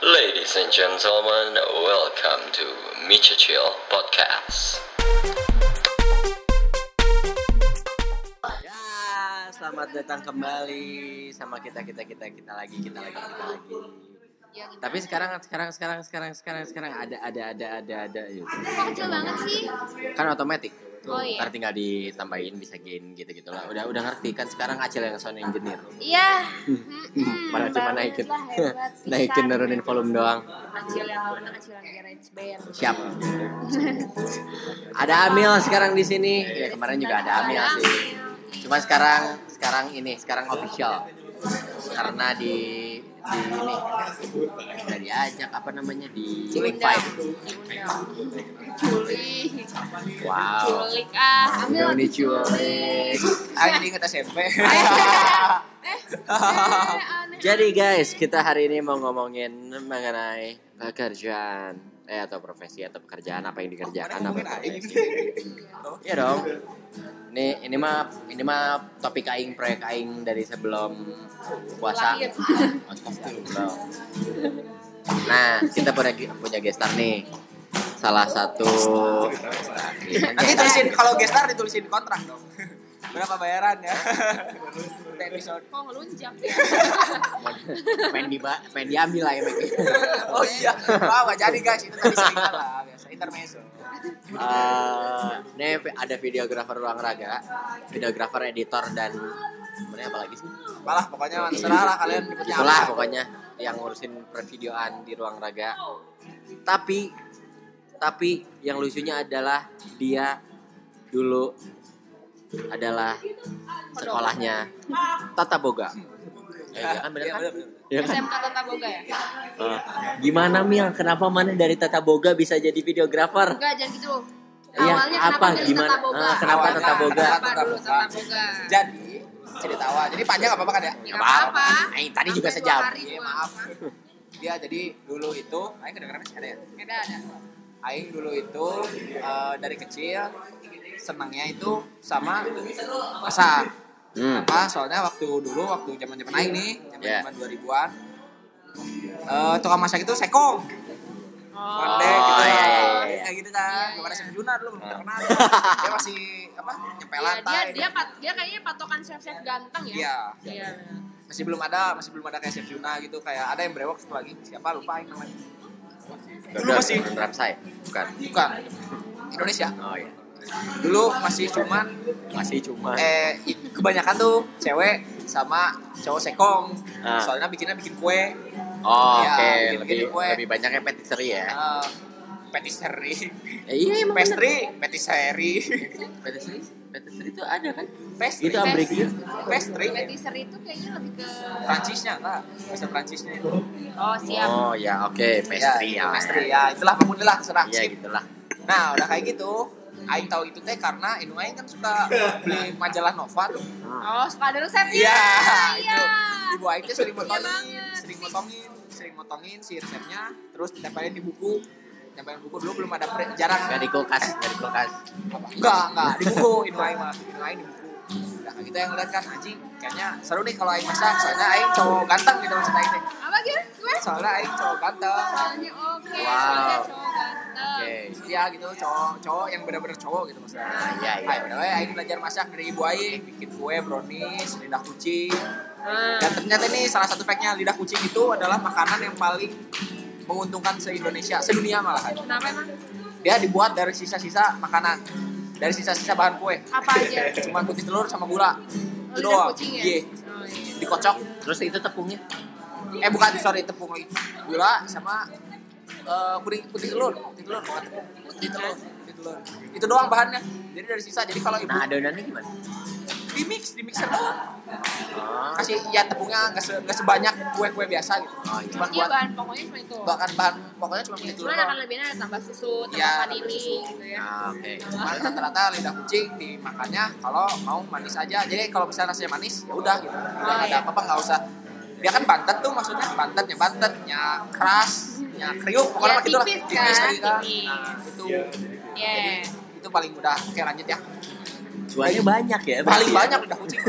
Ladies and gentlemen, welcome to Micha Chill Podcast. Ya, selamat datang kembali sama kita kita kita kita lagi kita lagi kita lagi. Tapi sekarang sekarang sekarang sekarang sekarang sekarang ada ada ada ada ada. Kok kecil banget sih? Kan otomatis. Tuh, Oh, iya. ntar tinggal ditambahin bisa gain gitu-gitu lah. Udah udah ngerti kan sekarang Acil yang sound engineer. Iya. Padahal cuma naikin naikin naikin nurunin volume doang. Acil yang mana Acil yang garage band. Siap. ada Amil sekarang di sini. Ya kemarin juga ada Amil sih. Cuma sekarang sekarang ini sekarang official karena di udah diajak apa namanya di invite. Culik. Wow. Culik ah. Ambil Ini lagi culik. Ah ini inget SMP. Jadi guys, kita hari ini mau ngomongin mengenai pekerjaan eh atau profesi atau pekerjaan apa yang dikerjakan apa profesi. Iya dong. Ini ini mah ini mah topik aing proyek aing dari sebelum puasa. Lahir. Astagfirullah. Nah, kita punya punya gestar nih. Salah satu Nanti tulisin kalau gestar ditulisin kontrak dong. Berapa bayaran ya? Episode. Kok ngelunjak ya? pengen di pengen diambil lah ya Mek. Oh iya. Wah, nggak jadi guys. Itu tadi saingan lah. Biasa intermezzo. Eh, ini ada videografer ruang raga, videografer, editor dan mana apa lagi sih? Apalah pokoknya terserah lah kalian Itulah apa. pokoknya yang ngurusin pervideoan di ruang raga. Tapi tapi yang lucunya adalah dia dulu adalah sekolahnya Tata Boga. Eh, iya kan bener Iya kan? benar benar. Iya kan? SMK Tata Boga ya? Eh, gimana Mil? Kenapa mana dari Tata Boga bisa jadi videografer? Enggak, jangan gitu. Iya, Awalnya apa? Gimana? Tata Boga? Ah, kenapa Awalnya Tata Boga? Kenapa dulu Tata Boga? Jadi cerita awal. Jadi panjang apa apa kan ya? Nggak apa-apa. Aing tadi juga sejam. Iya juga maaf. Dia jadi dulu itu, Aing kedengeran ada ya? Ada, ada. Aing dulu itu eh, dari kecil senangnya itu sama masak. Hmm. Apa? Soalnya waktu dulu waktu zaman zaman Aing nih, zaman Yeah. zaman 2000-an. Eh tukang masak itu sekong. Oh, Pandai gitu. iya, iya, iya. Kayak gitu kan. Iya, iya. Chef Juna dulu belum Ah. terkenal. Dia masih apa? Iya, lantai. dia dia pat, dia kayaknya patokan chef-chef ganteng ya. Iya. Iya. Masih belum ada, masih belum ada kayak Chef Juna gitu. Kayak ada yang brewok satu lagi. Siapa lupa Aing namanya. Dulu masih Ramsay, bukan? bukan Indonesia. Oh iya. Dulu masih cuman Masih cuma. eh kebanyakan tuh cewek sama cowok sekong. Ah. Soalnya bikinnya bikin kue. oh, Iya, oke, bikin- lebih bikin kue. lebih banyaknya patisserie ya. eh, patisserie. Eh, iya, emang Pastry, patisserie. Patisserie, patisserie itu ada kan? Pastry. Itu Amerika. Pastry. Patisserie itu kayaknya lebih ke Prancisnya lah, bahasa Prancisnya itu. Oh, siap. Oh ya, oke, pastry ya, ya. pastry ya, itulah pemula lah terserah. Iya, Skip. gitulah. Nah, udah kayak gitu, Aing tahu itu teh karena Inu Aing kan suka beli majalah Nova tuh. Oh, suka ada resepnya. Iya, Iya. itu. Ibu Aing tuh sering Iya motongin, banget. sering motongin, sering motongin si resepnya, terus ditempelin di buku. Tempelin buku dulu belum ada pre- jarang. Gak di kulkas, gak di kulkas. Enggak, enggak, di buku Inu Aing mah, Inu Aing di buku. Nah, kita yang ngeliat kan anjing, kayaknya seru nih kalau Aing masak, soalnya Aing cowok ganteng gitu maksud Aing teh. Apa gitu? Gue? Soalnya Aing cowok ganteng. Soalnya oke, Wow. soalnya cowok ganteng. Oke. Iya gitu, cowok cowok yang benar-benar cowok gitu maksudnya. Nah, iya, iya. Ayo, udah Aing belajar masak dari ibu Aing, bikin kue, brownies, lidah kucing. Ah. Dan ternyata ini salah satu fact-nya lidah kucing itu adalah makanan yang paling menguntungkan se-Indonesia, sedunia malahan. Kenapa emang? Dia dibuat dari sisa-sisa makanan, dari sisa-sisa bahan kue. Apa aja? Cuma putih telur sama gula. Oh, Itu doang. kucing ya? Iya, Oh, iya. dikocok. Terus itu tepungnya? Eh bukan, sorry, tepung lagi. Gula sama eh, putih, putih telur, putih telur, bukan tepung. Putih telur, putih telur. Itu doang bahannya. Jadi dari sisa. Jadi kalau ibu Nah, adonannya gimana? Di mix, di mixer doang. Oh, kasih ya tepungnya nggak se nggak sebanyak kue-kue biasa gitu. Oh, iya. Cuma Iya, buat bahan pokoknya cuma itu. bahkan bahan pokoknya cuma telur. Cuman akan lebihnya ada tambah susu, tambah Iya, vanili tambah susu. gitu ya. Ah, oke. Cuman rata-rata lidah kucing dimakannya kalau mau manis aja. Jadi kalau misalnya rasanya manis ya udah gitu. Udah nggak ada iya. apa-apa nggak usah. Dia kan bantet tuh maksudnya bantetnya bantetnya keras, nya kriuk pokoknya Ya, mah gitu lah. tipis kan, kan. tipis. Nah, itu Iya. jadi itu paling mudah. Oke lanjut ya. Cuannya banyak ya. paling ya? banyak udah kucing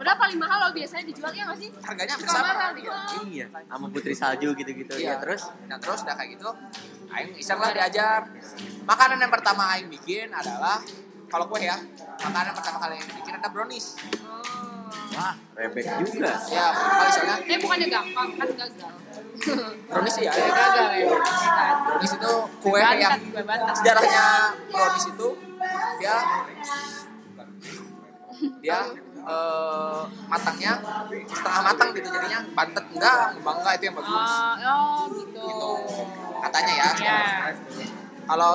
Padahal paling mahal loh biasanya dijualnya nggak sih? harganya hampir sama mahal iya. Iya, sama putri salju gitu-gitu. Iya. Ya terus Nah terus udah kayak gitu, Aing iseng lah diajar. Makanan yang pertama Aing bikin adalah kalau kue ya, makanan pertama kali yang bikin ada brownies. Oh. wah, rebek juga. Ya pertama kali soalnya Eh bukannya gampang kan gagal. brownies ya. Ya gagal ya. Kan. Brownies itu kue yang sejarahnya brownies itu dia dia eh, matangnya setengah matang gitu jadinya bantet enggak bangga itu yang bagus Oh, oh gitu. Gitu. katanya ya Ya. kalau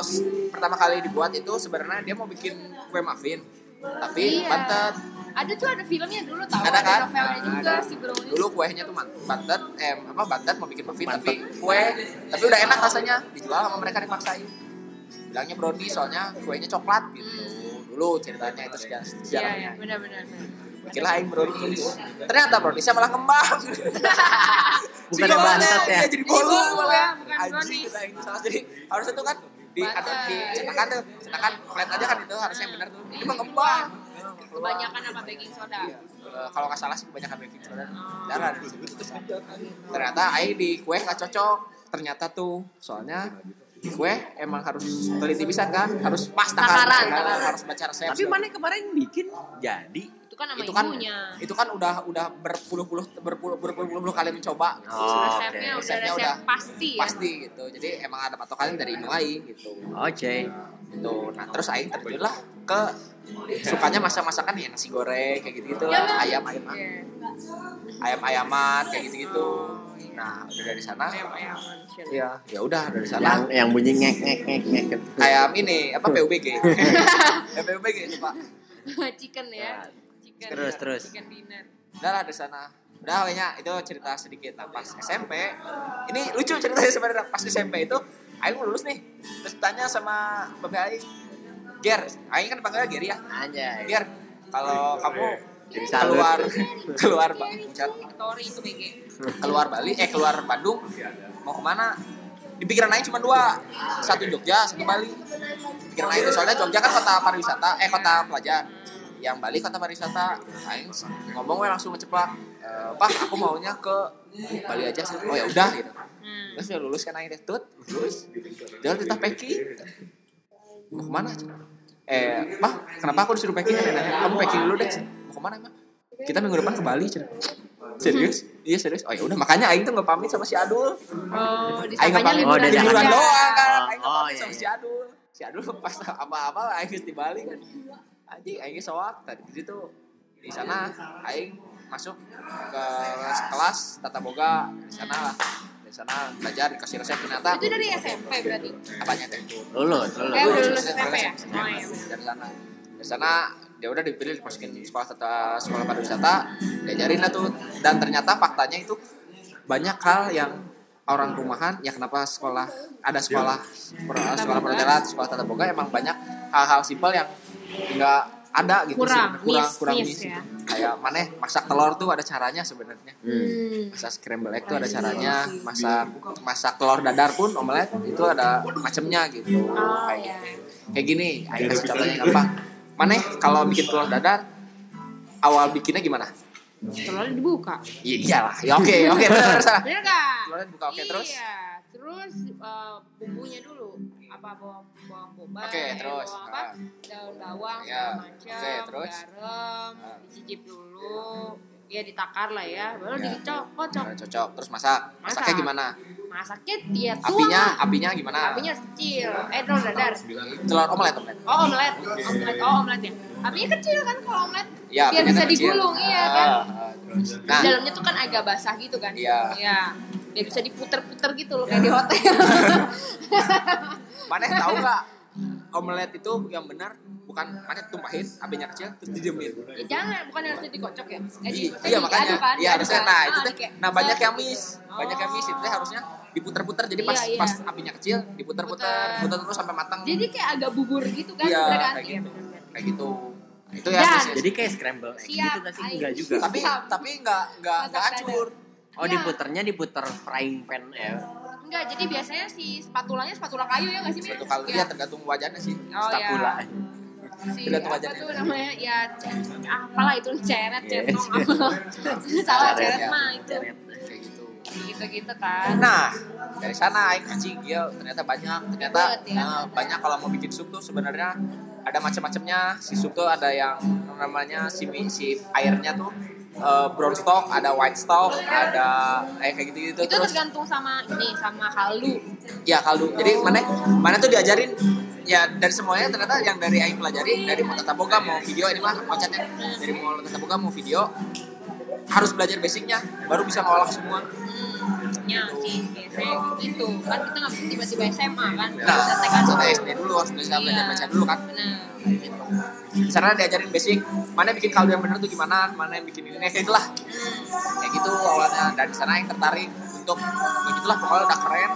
pertama kali dibuat itu sebenarnya dia mau bikin kue muffin tapi Iya. bantet Ada tuh ada filmnya dulu tahu. Ada kan? novelnya juga si Brownies. dulu kuenya tuh man- bantet eh apa bantet mau bikin muffin tapi kue tapi udah enak rasanya dijual sama mereka dipaksain bilangnya brownie soalnya kuenya coklat gitu dulu ceritanya itu sejarah Iya, sejarahnya. iya, benar-benar. bikinlah aing brownies ternyata browniesnya malah ngembang. Bukan bantet ya? iya, jadi bolu Jadi bolu malah. ya, bukan Anjing, kita salah jadi harusnya tuh kan di atau di cetakan tuh cetakan flat aja kan itu harusnya benar tuh. Ini mah ngembang. Kebanyakan apa baking soda? Iya. Eh, kalau nggak salah sih kebanyakan baking soda. Jangan ternyata aing di kue nggak cocok. Ternyata tuh soalnya kue emang harus teliti bisa kan harus pas takaran Takaran, kan? takaran. harus baca resep Tapi mana kemarin bikin jadi. Itu kan itu kan ibunya. itu kan udah udah berpuluh-puluh berpuluh berpuluh-puluh kali mencoba gitu. Oh, resepnya udah Resepnya resep udah pasti ya. pasti gitu jadi emang ada patokannya dari aing gitu Oke. gitu nah terus aing terjun lah ke sukanya masak masakan ya nasi goreng kayak gitu gitu Ya, lah Bang. ayam ayam Iya. ayam ayaman kayak gitu gitu nah udah dari sana Ayam-ayaman, shit. ya ya udah dari Yang sana yang bunyi ngek ngek ngek ngek. ayam ini apa PUBG Ya, PUBG itu pak Chicken ya. Chicken. Terus, terus. Chicken dinner. udah lah dari sana udah kayaknya itu cerita sedikit nah pas SMP ini lucu ceritanya sebenarnya pas SMP itu Aing lulus nih terus tanya sama bapak Aing Ger Aing kan panggilnya Ger ya Anjay. Ger kalau kamu Jadi salut. keluar. Keluar BG. keluar Bali eh keluar Bandung. Mau ke mana? Di pikiran Aing cuma dua. Satu Jogja satu Bali. Pikiran Aing itu soalnya Jogja kan kota pariwisata eh kota pelajar yang Bali kota pariwisata. Aing ngomong we langsung ngeceplak. E, Pak aku maunya ke Bali aja sih. Oh ya udah gitu. Hmm. terus udah lulus kan Aing teh tut lulus. Jalan kita packing. Mau ke mana eh Pak kenapa aku disuruh packing? Kan kamu packing dulu deh ke mana emang kita minggu depan ke Bali Cen. serius? Iya serius? Oh ya udah makanya Aing tuh nggak pamit sama si Adul. Oh, Aing nggak pamit. Oh, liburan doang kan? Aing nggak oh, pamit iya, sama si iya. Adul. Si Adul pas apa-apa Aing di Bali kan? Anjing Aing soak tadi di situ di sana Aing masuk ke kelas tata boga. Di sana lah. Di sana belajar dikasih resep. Ternyata Itu dari SMP berarti. apanya teh? Lulus, Eh, lulus. udah lulus SMP ya? Dari sana. Dari sana dia udah dipilih dimasukin sekolah tata sekolah pariwisata diajarin lah tuh dan ternyata faktanya itu banyak hal yang orang rumahan ya kenapa sekolah ada sekolah per- sekolah perhotelan sekolah tata boga emang banyak hal-hal simpel yang enggak ada gitu Kurang, sih kurang miss, kurang miss miss ya. gitu. kayak mana masak telur tuh ada caranya sebenarnya Hmm. Masak scramble egg tuh ada caranya masak masak telur dadar pun omelet itu ada macamnya gitu Oh, kayak iya. gitu kayak gini ayo kasih contohnya gampang mana kalau bikin telur dadar awal bikinnya gimana Telurnya dibuka. iya iyalah ya oke oke benar salah Bener gak? telurnya dibuka oke terus Iya. Terus eh, bumbunya dulu. Apa bawang bawang bombay, Oke, terus. bawang apa? Ah. Daun bawang Iya. segala macam. Oke, terus. Garam, Ah. dicicip dulu. Ya ditakar lah ya. Baru Iya. dicocok. Nah, cocok terus masak masaknya Masak. gimana Masaknya dia tuang. apinya apinya gimana Apinya kecil. Eh, telur dadar. telur omelet omelet Oh, omelet. Omelet. Oh, omelet ya. Apinya kecil kan kalau omelet. ya Biar bisa kecil. digulung, iya Ah, kan? ah, terus Di nah dalamnya tuh kan agak basah gitu kan. Iya. Iya. Dia bisa diputer-puter gitu loh kayak di hotel. mana tahu nggak omelet itu yang benar bukan mana tumpahin apinya kecil terus didiemin ya jangan, bukan harusnya dikocok ya. Eh, di- iya makanya kan, iya harusnya kan. nah Ah, itu teh di kayak- nah banyak yang miss banyak yang miss itu teh harusnya diputer-puter jadi pas Iya, iya. pas apinya kecil diputer-puter Puter. terus sampai matang Jadi kayak agak bubur gitu kan Iya, kan. kayak gitu. kayak gitu itu ya. Jadi kayak scramble egg gitu sih? Aing. Enggak juga. tapi tapi nggak nggak Masak nggak acur Oh, Iya. diputernya diputer frying pan ya. Enggak, jadi biasanya si spatulanya spatula kayu ya nggak sih, Mir? satu kali Iya. ya tergantung wajahnya sih Oh Spatula. ya. Si apa tuh namanya ya apalah itu ceret Yes. centong apa salah Ceret, ceret ya. mah itu Ceret. gitu gitu gitu kan Nah, dari sana aing anjing dia ternyata banyak, ternyata ya. eh, banyak kalau mau bikin sup tuh sebenarnya ada macam-macamnya. Si sup tuh ada yang namanya si si airnya tuh eh, brown stock, ada white stock, ada eh kayak gitu-gitu itu terus tergantung sama ini sama kaldu ya kaldu. Jadi mana mana tuh diajarin ya dari semuanya ternyata yang dari aing pelajari dari mau tata boga mau video ini mah loncatnya dari mau tata boga mau video harus belajar basicnya baru bisa ngolah semua. hmm, ya sih biasanya gitu. Kan kita nggak bisa tiba-tiba SMA kan? Nah, bisa TK harus dulu. SD dulu harus belajar baca dulu kan. benar. Di sana diajarin basic mana bikin kaldu yang bener tuh gimana mana yang bikin ini kayak itulah. Hmm. kayak gitu awalnya dan di sana yang tertarik untuk kayak gitulah pokoknya udah keren.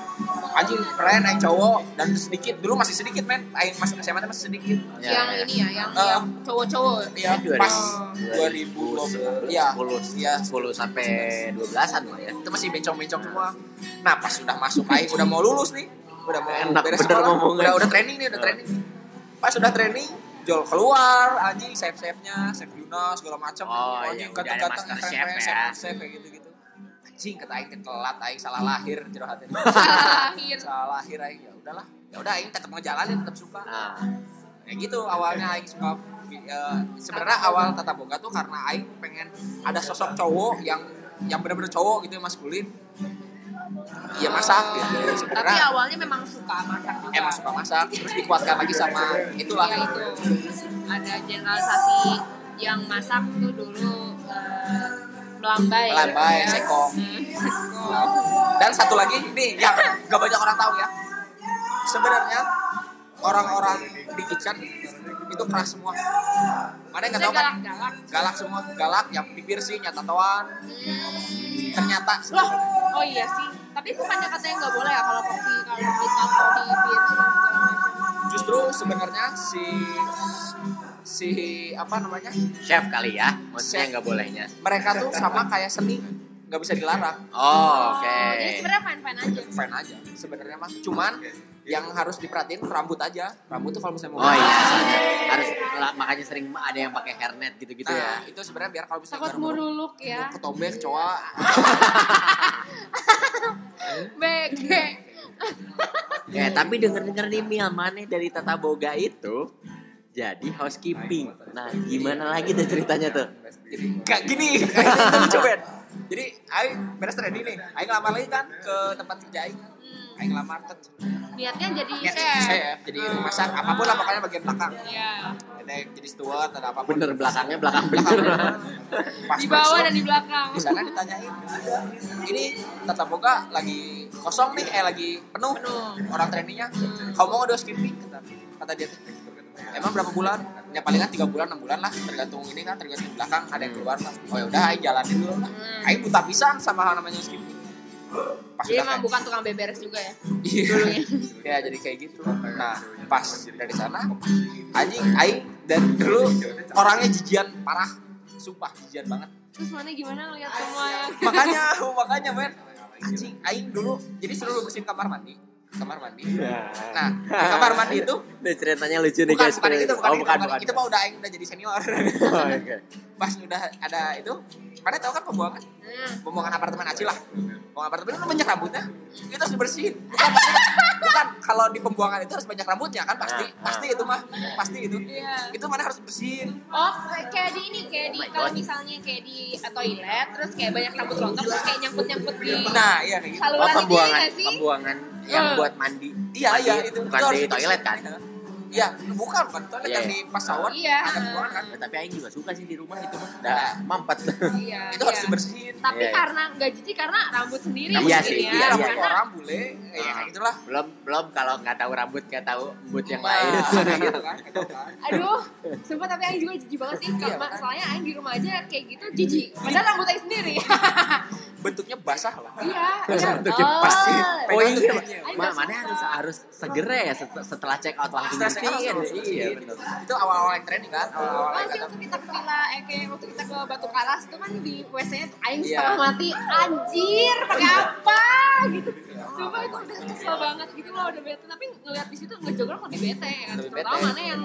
Anjing keren aing cowok. Dan sedikit dulu masih sedikit men. Aing masih SMA masih sedikit. Ya, yang ya. ini ya yang, Eh. yang cowok-cowok. Ya Dua pas ribu 2020 ya 10 ya 10 sampai 12-an lah ya. itu masih bencong-bencong semua. Nah pas sudah masuk aing udah mau lulus nih. Udah mau Enak beres bener ngomongnya. udah udah training nih udah training. Nih. pas sudah training Jol keluar anjing save save nya save Yuna segala macam. Oh, anjing iya, ada kata-kata master keren chef keren ya. save save kayak gitu gitu anjing kata aing telat aing salah lahir jero hati akhir salah lahir aing ya udahlah. Ya udah aing tetap ngejalanin tetap suka. Nah, kayak gitu awalnya aing suka eh, sebenarnya awal tata boga tuh karena aing pengen ada sosok cowok yang yang benar-benar cowok gitu yang maskulin. Iya masak gitu tapi sebenarnya awalnya memang suka masak juga. Emang suka masak terus dikuatkan lagi sama itulah. ya itu ada generalisasi yang masak tuh dulu eh, melambai Melambai, ya. seko. Hmm, dan satu lagi nih yang gak banyak orang tahu ya. Sebenarnya orang-orang di kitchen itu keras semua. Mana yang nggak tahu kan galak-galak. Galak semua galak yang bibir sih nyata tatoan Hmm. ternyata Loh, oh iya sih. Tapi bukannya katanya nggak boleh ya kalau kopi kalau kita di bir justru sebenarnya si si apa namanya chef kali ya. Maksudnya nggak bolehnya. mereka tuh sama kayak seni nggak bisa dilarang Oh, oke. Oh, Jadi sebenarnya fine-fine aja. fan aja sebenarnya mah cuman yang harus diperhatiin rambut aja rambut tuh kalau misalnya mau Oh iya, harus lah, makanya sering ada yang pakai hairnet gitu-gitu nah, ya. itu sebenarnya biar kalau misalnya Takut muruluk ya. ketombe kecoa Bege. Ya, tapi denger-denger nih Mil, mana dari Tata Boga itu jadi housekeeping. Nah, gimana lagi tuh ceritanya tuh? kayak gini Ben. jadi Aing beres training nih Aing ngelamar lagi kan ke tempat kerja Aing Hmm, Aing ngelamar tet Niatnya jadi ya, chef. chef jadi masak apa pun lah pokoknya bagian belakang Iya. ada yang jadi steward ada apa pun Bener belakangnya belakang belakang bener. pas Di bawah dan di belakang. di sana ditanyain ini tata boga lagi kosong nih eh lagi penuh Penuh. orang trainingnya Hmm. kamu mau ada skipping kata kata dia tuh emang berapa bulan? Ya palingan tiga bulan enam bulan lah. Tergantung ini kan tergantung di belakang. Ada yang keluar lah oh ya udah aing jalanin dulu lah. Hmm. aing buta pisan sama hal namanya skipping pas Jadi emang kayak- bukan tukang beberes juga ya. Iya. ya jadi kayak gitu. Nah pas dari sana anjing aing dan dulu orangnya jijian parah. Sumpah jijian banget. Terus mana gimana ngeliat semua yang makanya makanya men. Anjing aing dulu jadi suruh bersihin kamar mandi kamar mandi nah di kamar mandi itu Ini ceritanya lucu nih bukan guys. bukan itu bukan, oh, itu, bukan, bukan. bukan. itu mah udah aing udah jadi senior Oh, oke. pas udah ada itu mana tahu kan pembuangan Hmm. pembuangan apartemen Acil lah pembuangan apartemen itu banyak rambutnya itu harus dibersihin bukan bukan kalau di pembuangan itu harus banyak rambutnya kan pasti Ah, ah. pasti itu mah pasti itu Iya. itu mana harus bersihin Oh, kayak di ini, kayak di Oh kalau misalnya kayak di toilet, terus kayak banyak rambut rontok, terus kayak nyangkut-nyangkut di nah iya kayak gitu Oh, saluran itu ya pembuangan, sih? pembuangan yang Eh. buat mandi. iya Mandi, iya itu bukan itu di toilet kan? Iya bukan bukan toilet Iya, yang iya. di pas shower Iya. ada pembuangan kan tapi Aing juga suka sih di rumah itu mah. Udah mampet. Iya. itu harus iya. dibersihin Tapi Iya, iya. karena nggak jijik karena rambut sendiri Iya mungkin sih, ya. iya, rambut iya. orang bule ya Ah. kayak gitulah belum belum kalau nggak tahu rambut nggak tahu embut yang lain. gitu kan gitu kan. Aduh, sumpah tapi Aing juga jijik banget sih. Iya, makanya. soalnya Aing di rumah aja kayak gitu jijik. Padahal rambut Aing sendiri. bentuknya basah lah iya. iya. Bentuknya pasti. Oh, Oh iya, mana harus harus segera ya set- setelah check out langsung Setelah check out bersihin. langsung Iya, bersihin. betul. itu awal-awal yang training kan awal-awal yang Masih waktu kita ke villa, eh kayak waktu kita ke Batu Karas itu kan di WC-nya tuh Aing Iya. setengah mati, anjir, pakai apa gitu. Sumpah itu udah kesel banget gitu loh, udah bete. Tapi ngeliat di situ ngejogrok lebih bete ya. Lebih Terutama mana yang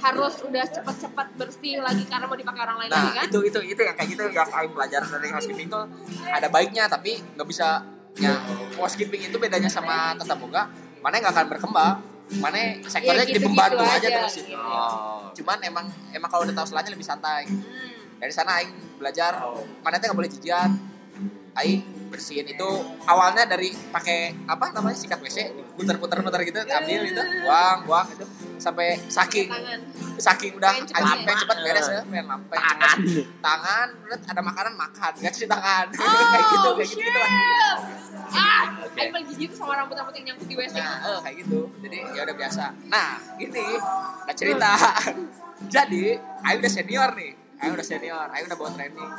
harus udah cepet-cepet bersih lagi karena mau dipakai orang lain nah lagi kan itu itu itu yang kayak gitu yang Aing belajar dari housekeeping itu ada baiknya tapi nggak bisa ya housekeeping itu bedanya sama tata boga mana nggak akan berkembang mana sektornya Ya, jadi gitu-gitu pembantu aja, aja, terus gitu. Oh. cuman emang emang kalau udah tahu selanya lebih santai Hmm. dari sana Aing belajar mana tuh nggak boleh jijian Aing bersihin itu awalnya dari pakai apa namanya sikat WC putar-putar putar gitu ambil gitu buang buang gitu sampai saking saking udah ya? pengen cepet beres ya pengen pengen cepet. Tangan. tangan terus ada makanan makan gak cuci tangan. Oh kayak gitu kayak gitu, gitu lah. ah. Aing paling jijik tuh sama rambut-rambut yang nyangkut di WC nah eh, kayak gitu. Jadi ya udah biasa. Nah ini ada cerita. Jadi Aing udah senior nih. Aing udah senior. Aing udah bawa training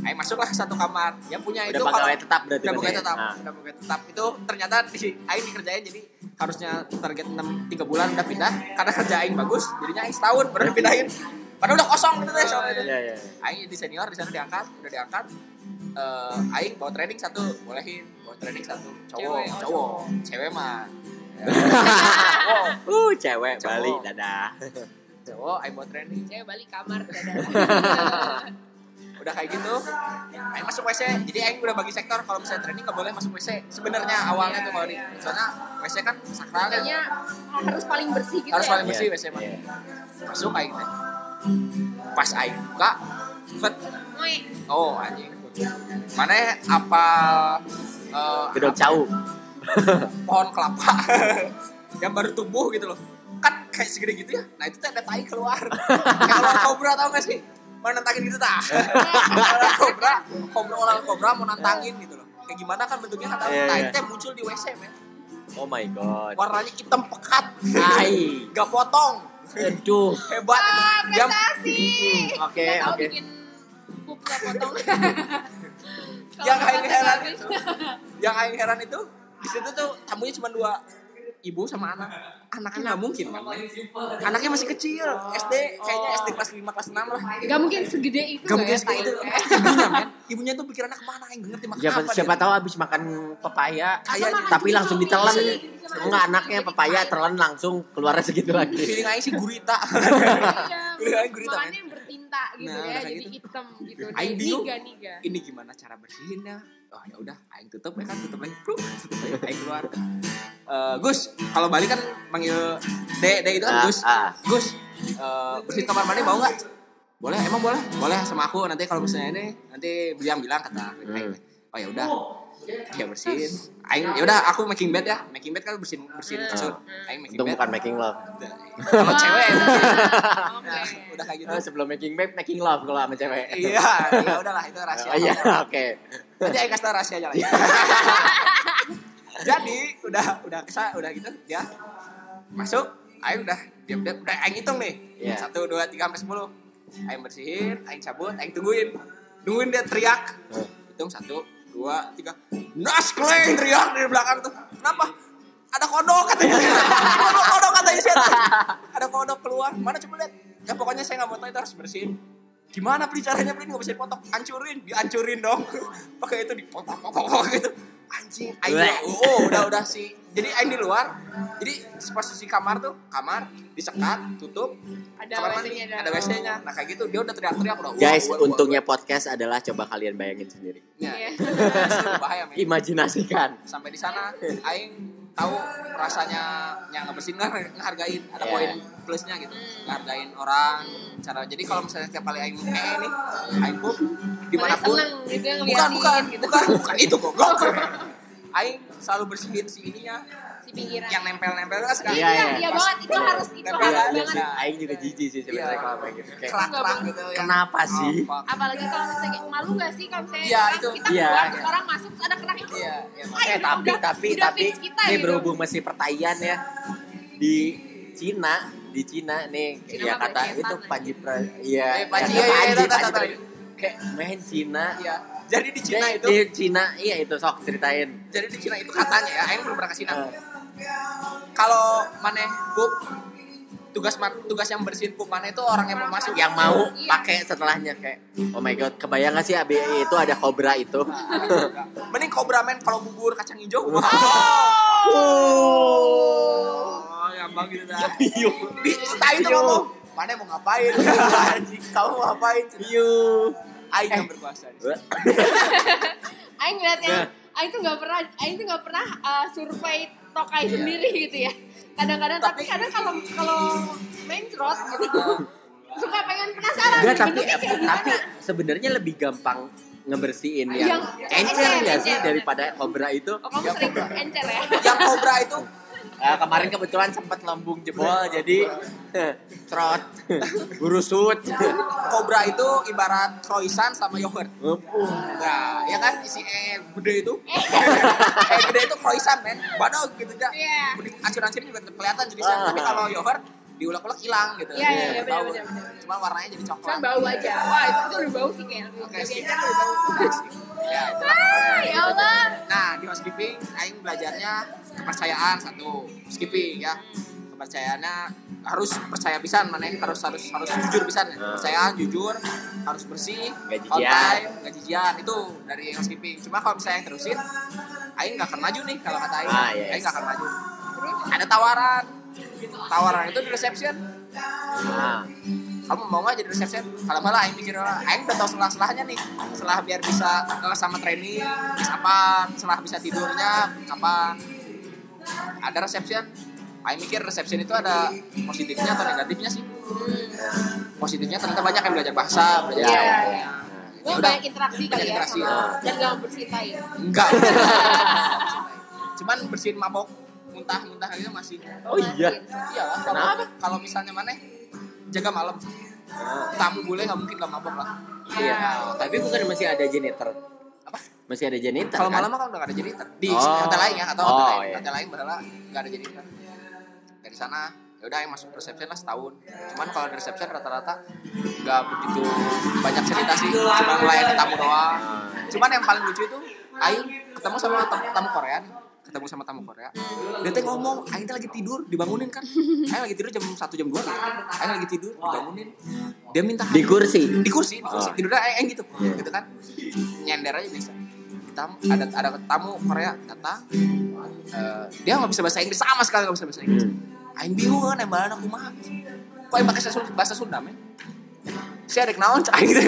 Aing masuklah ke satu kamar. Yang punya Udah itu pegawai tetap berarti udah pegawai ya? tetap Nah. udah pegawai tetap. Itu ternyata di Aing dikerjain jadi harusnya target 6 3 bulan udah pindah. Karena kerja Aing bagus jadinya Aing setahun baru dipindahin. Padahal udah kosong gitu deh soalnya. Itu Iya, iya. Aing di senior di sana diangkat udah diangkat. Eh, Aing bawa training satu bolehin. Bawa training satu cowok. Cewek, oh, cowok. cewek mah. Uh, cewek Cowok. Bali dadah. cowok Aing bawa training. Cewek balik kamar dadah udah kayak gitu Aing masuk WC jadi Aing udah bagi sektor kalau misalnya training nggak boleh masuk WC sebenarnya awalnya tuh kalau di soalnya WC kan sakral kan. Kayaknya harus paling bersih gitu harus ya? paling bersih Iya. WC mah. Iya. masuk Aing teh. Pas Aing buka fet Moe. oh anjing. Mana apa eh, Gedok cau. pohon kelapa. Yang baru tumbuh gitu loh. Kan kayak segede gitu ya. Nah itu tuh ada tai keluar. Ular kobra tau gak sih mau nantangin gitu tah? Ular kobra kobra ular kobra mau nantangin gitu loh. Kayak gimana kan bentuknya tahu Iya, iya. itu tuh muncul di wc men Oh my god. warnanya hitam pekat. Ai. gak potong. Aduh. hebat. Ah dia prestasi. Oke, oke. nggak potong. Yang Aing heran yang Aing heran itu di situ tuh tamunya cuma dua ibu sama anak anaknya nggak mungkin kan anaknya masih kecil SD kayaknya SD kelas 5 kelas 6 lah Gak mungkin segede itu Gak mungkin ya, seperti itu. ibunya, men. Ibunya tuh pikirannya ke mana? Aing nggak ngerti makan Siapa, apa. siapa tahu abis makan pepaya tapi langsung ditelan. Enggak anaknya pepaya telan langsung keluarnya segitu lagi. Feeling Aing sih gurita. Iya, Aing gurita, makannya bertinta gitu Nah, ya, jadi gitu. hitam gitu. Niga niga. Ini gimana cara bersihinnya? Oh ya udah, Aing tutup ya kan, tutup lagi. Pluk, tutup lagi. Aing keluar. Eh, Gus, kalau Bali kan manggil D, D itu kan Ah, Gus. ah. Gus, eh, bersihin kamar mandi mau nggak? Boleh, emang boleh? Boleh sama aku. Nanti kalau misalnya ini, nanti bilang bilang kata Aing. Oh ya udah, ya bersihin. Aing, ya udah aku making bed ya. Making bed kan bersihin bersihin kasur. Aing making Untung bed. bukan making love. Kalau cewek mungkin. Oke. Nah, udah kayak gitu. Oh, sebelum making babe, making love kalau sama cewek. Iya, ya udahlah itu rahasia. Oh iya, oke. Nanti Aing kasih tau rahasianya lagi. Jadi udah udah kesa udah gitu dia masuk, Aing udah dia udah, udah Aing hitung nih. Iya. Satu dua tiga sampai sepuluh. Aing bersihin, Aing cabut, Aing tungguin, nungguin dia teriak. Hmm. Hitung satu dua tiga, nas kleng teriak dari belakang tuh. Kenapa? Ada kodok katanya. Kodok kodok katanya sih. Ada kodok keluar. Mana coba lihat. Ya pokoknya saya nggak mau tahu itu harus bersihin. Gimana beli caranya beli nggak bisa dipotong, hancurin, dihancurin dong. Pakai itu dipotong-potong gitu. Anjing, aing Bleh. oh udah udah sih. Jadi aing di luar. Jadi posisi kamar tuh, kamar disekat, tutup, Ada kamar mandi, ada WC-nya. Nah kayak gitu dia udah teriak-teriak udah. Guys, untungnya podcast adalah coba kalian bayangin sendiri. Ya, Iya. itu bahaya men. Imajinasikan. Sampai di sana aing tahu rasanya yang ngebersihin nggak ngehargain ada Iya. poin plusnya gitu ngehargain orang cara jadi kalau misalnya setiap kali aing eh nih aing pup di mana pun seneng gitu ya bukan bukan gitu. bukan bukan itu goblok aing selalu bersihin si ininya Si pinggiran. yang nempel-nempel kan sekali Iya, Iya, iya. iya banget itu harus itu nempel harus banget. Iya, Aing juga jijik sih sebenarnya Iya. kalau kayak gitu. Kayak, kerak-kerak gitu yang- Kenapa sih? Oh, fuck. Apalagi kalau misalnya kayak malu gak sih kalau misalnya Iya, itu. kita Iya. keluar terus orang masuk terus ada kerak itu. iya iya Eh ya tapi udah- tapi udah tapi ini gitu. berhubung masih pertanyaan ya di Cina di Cina nih Cina ya kata itu. Panji pra, iya Eh, Panji, iya, Panji, tahu, Panji kayak main Cina. Iya. Jadi di Cina itu di Cina iya itu sok ceritain. Jadi di Cina itu katanya ya aing belum pernah ke Cina. Kalau maneh pup tugas tugas yang bersihin pup maneh itu orang yang mau masuk. Yang mau pakai setelahnya kayak oh my god kebayang gak sih abi? Itu ada kobra itu. Mending Cobra Man kalau bubur kacang hijau. Oh gampang gitu dah Iya. di itu ngomong mana mau ngapain anjing kamu mau ngapain Yo. Aing Eh. yang berkuasa Aing ngeliatnya, Nah. Aing tuh nggak pernah, Aing tuh nggak pernah uh, survei tokai sendiri gitu ya. Kadang-kadang, tapi, Tapi- kadang kalau kalau main trot gitu, suka pengen penasaran. Enggak, tapi gimana. tapi sebenarnya lebih gampang ngebersihin Yang yang encer encer, nggak sih encer. daripada kobra itu. Oh, kamu Yang sering kobra. encer ya? yang kobra itu Eh, kemarin kebetulan sempat lambung jebol jadi trot burusut. kobra itu ibarat croissant sama yogurt Nah, ya kan isi eh gede itu. eh gede itu croissant, men. Badog gitu aja. Iya. Ancur-ancurin juga kelihatan jenisnya. Ah. Tapi kalau yogurt diulek-ulek hilang gitu. Iya, iya, iya, Tahu. benar, benar, benar. Cuma warnanya jadi Cuma coklat. bau aja. Wah, itu, itu lebih bau sih kayak. Lebih Oke, encer lebih bau. Ya, itu. Ah, ya housekeeping aing belajarnya kepercayaan satu. Housekeeping ya. Kepercayaannya harus percaya pisan mana harus harus harus jujur pisan ya. Ah. Percayaan, jujur, harus bersih, Nggak on time, itu dari housekeeping. Cuma kalau misalnya yang terusin aing nggak akan maju nih kalau kata aing. Ah, yes. Aing nggak akan maju. Ada tawaran. Tawaran itu di reception. Nah, Kamu mau nggak jadi reception? Kalau malah aing mikir lah, aing udah tahu selah-selahnya nih. Setelah biar bisa eh, sama training, kapan, setelah bisa tidurnya, kapan. Ada reception. Aing mikir reception itu ada positifnya atau negatifnya sih. Positifnya ternyata banyak yang belajar bahasa, belajar ya, iya. Udah. banyak interaksi kali ya interaksi, sama ah. dan gak bercintai. Enggak. Cuman bersihin mabok, muntah-muntah gitu masih. Oh iya. Iya lah. Kalau Kenapa? kalau misalnya mana jaga malam, tamu boleh nggak mungkin nggak mabok lah. iya. Tapi bukan masih ada janitor. Apa? Masih ada janitor Kalau kan? malam kan udah gak ada jenitor di Oh. hotel lain ya atau Oh, hotel lain iya. hotel lain bahwa gak ada jenitor dari sana ya udah yang masuk reception lah setahun cuman kalau di reception rata-rata nggak begitu banyak cerita sih cuma melayani tamu doang cuman yang paling lucu itu Aing ketemu sama tamu, tamu Korea nih ketemu sama tamu Korea. Dia tuh ngomong Aing lagi tidur dibangunin kan? Aing lagi tidur jam satu jam dua gitu Aing lagi tidur dibangunin. Dia minta Di kursi. di kursi, di kursi. Oh. tidurnya Aing gitu. Iya. gitu kan? Nyender aja bisa. Tamu ada ada tamu Korea datang eh, dia nggak bisa bahasa Inggris sama sekali nggak bisa bahasa Inggris. Hmm. Aing bingung kan emang aku mah kok yang pakai bahasa Sunda, men? Si adek naon cah? Gitu.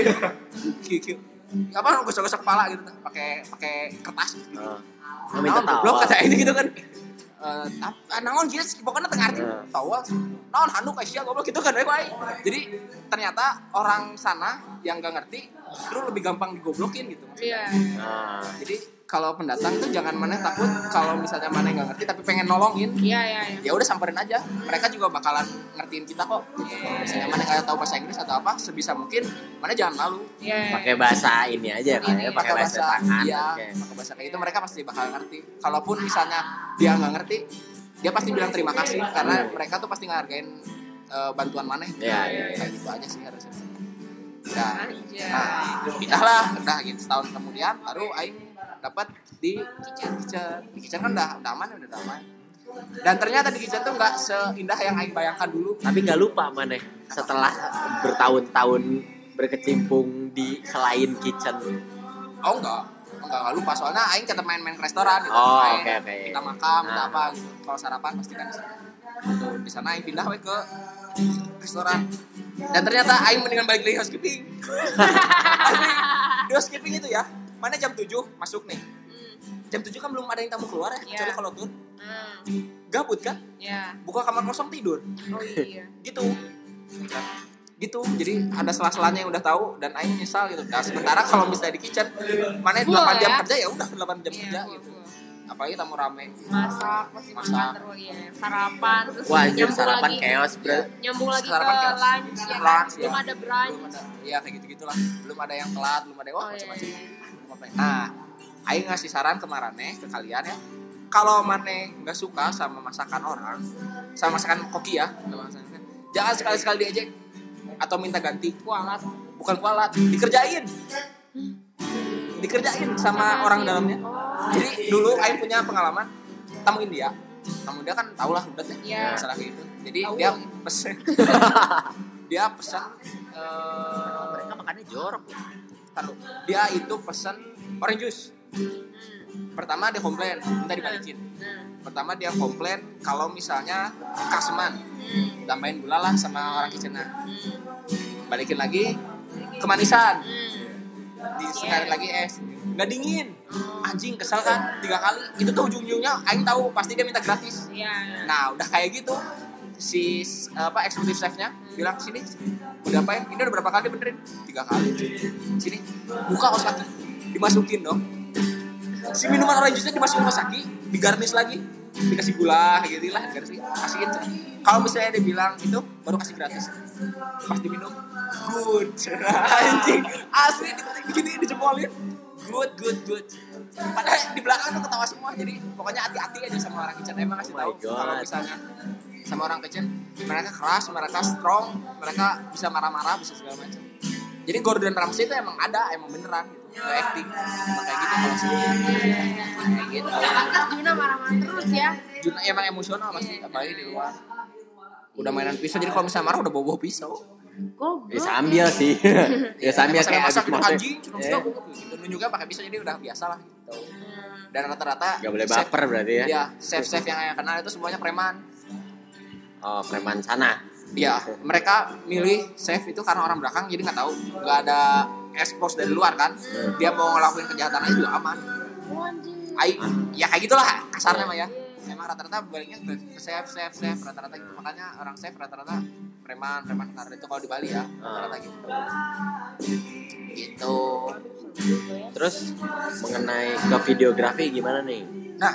Gitu apa gosok-gosok kepala gitu pakai pakai kertas gitu. Oh. Minta Naon tawa. goblok kata Aing gitu kan Eh, ah, naon sih pokoknya tengah arti Hmm. tawa naon handuk kayak goblok gitu kan baik baik jadi ternyata orang sana yang gak ngerti justru lebih gampang digoblokin gitu Iya. Nah, jadi kalau pendatang tuh jangan mana takut kalau misalnya mana yang gak ngerti tapi pengen nolongin Iya, iya, iya. ya udah samperin aja mereka juga bakalan ngertiin kita kok Kalau misalnya mana nggak tahu bahasa Inggris atau apa sebisa mungkin mana jangan malu Iya, iya. pakai bahasa ini aja kan ya, pakai bahasa tangan. iya Oke. pakai bahasa kayak itu mereka pasti bakal ngerti kalaupun misalnya dia nggak ngerti dia pasti bilang terima kasih karena mereka tuh pasti ngehargain eh, bantuan mana Iya, iya, iya. kayak gitu aja sih harusnya ya Anjay. nah pindah lah udah gitu setahun kemudian baru Aing dapat di kitchen kitchen di kan udah udah aman udah aman dan ternyata di kitchen tuh nggak seindah yang Aing bayangkan dulu Tapi nggak lupa mana setelah bertahun-tahun berkecimpung di selain kitchen. Oh enggak, enggak, enggak lupa soalnya aing tetap main-main ke restoran gitu. Oh, main, oke, oke. Kita makan, kita apa gitu. Kalau sarapan pasti kan di sana. Gitu. Di sana aing pindah we ke restoran. Dan ternyata aing mendingan balik lagi housekeeping. Di housekeeping itu ya, mana jam 7 masuk nih. Jam 7 kan belum ada yang tamu keluar ya, Iya. kecuali kalau tur. Hmm, Gabut kan? Iya. Buka kamar kosong tidur. Oh iya. Gitu. gitu jadi ada sela-selanya yang udah tahu dan aing nyesal gitu nah sementara kalau misalnya di kitchen mana Full 8 jam ya? kerja ya udah 8 jam Iya, kerja full, gitu full. apalagi tamu rame Masak, pasti Masak. makan terus ya. Sarapan, terus Wah, anjir nyambung sarapan lagi. chaos, bro. Nyambung lagi Sarapan ke chaos. lunch, ya kan? Lunch, Belum ya. ada brunch. belum ada ya kayak gitu gitulah belum ada yang telat belum ada wah Oh, iya, macam-macam iya. Nah aing ngasih saran ke Marane ke kalian ya. Kalau Marane nggak suka sama masakan orang sama masakan koki ya jangan sekali-sekali diejek atau minta ganti. Kualat. bukan kualat dikerjain. Dikerjain sama orang dalamnya. Jadi dulu Aing punya pengalaman tamu India. Tamu India kan tau lah udah ya masalah gitu. Jadi Tahu. dia pesen. Dia pesan eh, Mereka makannya jorok. Taruh dia itu pesan orange juice. Pertama dia komplain minta dibalikin. Nah. pertama dia komplain kalau misalnya kaseman Hmm. tambahin gula lah sama orang kitchen Hmm. balikin lagi kemanisan. Hmm. di sekali lagi es. Nggak dingin. Anjing kesel kan? Tiga kali. Itu tuh ujung-ujungnya Aing tahu. Pasti dia minta gratis. Iya. nah udah kayak gitu si apa eksekutif chefnya bilang sini udah apain? Ini udah berapa kali benerin? Tiga kali sini buka kaos kaki dimasukin dong. Si minuman orange juice dimasukin kaos kaki digarnish lagi dikasih gula gitu lah garnish kasihin kalau misalnya dia bilang itu baru kasih gratis. Pas diminum good anjing asli di- gini dijempolin good good good. Padahal di belakang tuh ketawa semua jadi pokoknya hati-hati aja sama orang kitchen emang kasih Oh tahu kalau misalnya sama orang kitchen mereka keras mereka strong mereka bisa marah-marah bisa segala macam. Jadi Gordon Ramsay itu emang ada emang beneran gitu. Nggak acting. Emang kayak gitu kalau sih kayak gitu. Pantas Juna marah-marah terus ya. Juna emang emosional pasti apalagi di luar. Udah mainan pisau jadi kalau misalnya marah udah bawa bawa pisau Goblok. Ya sambil sih. ya sambil Pas kayak masak anjing sudah Eh, sudah gitu nunjuknya pakai pisau jadi udah biasa lah gitu Hmm. dan rata-rata Gak boleh chef- baper berarti ya. Iya, chef-chef yang saya kenal itu semuanya preman. Oh, preman sana. Iya, mereka milih chef itu karena orang belakang jadi nggak tahu, nggak ada expose dari luar kan. Dia mau ngelakuin kejahatan aja juga aman. Oh. Ai, ya kayak gitulah kasarnya mah ya. Emang rata-rata baliknya ke ke chef, chef, chef rata-rata gitu. Makanya orang chef rata-rata preman, preman karena itu kalau di Bali ya rata-rata gitu. Gitu. Terus mengenai ke videografi gimana nih? Nah,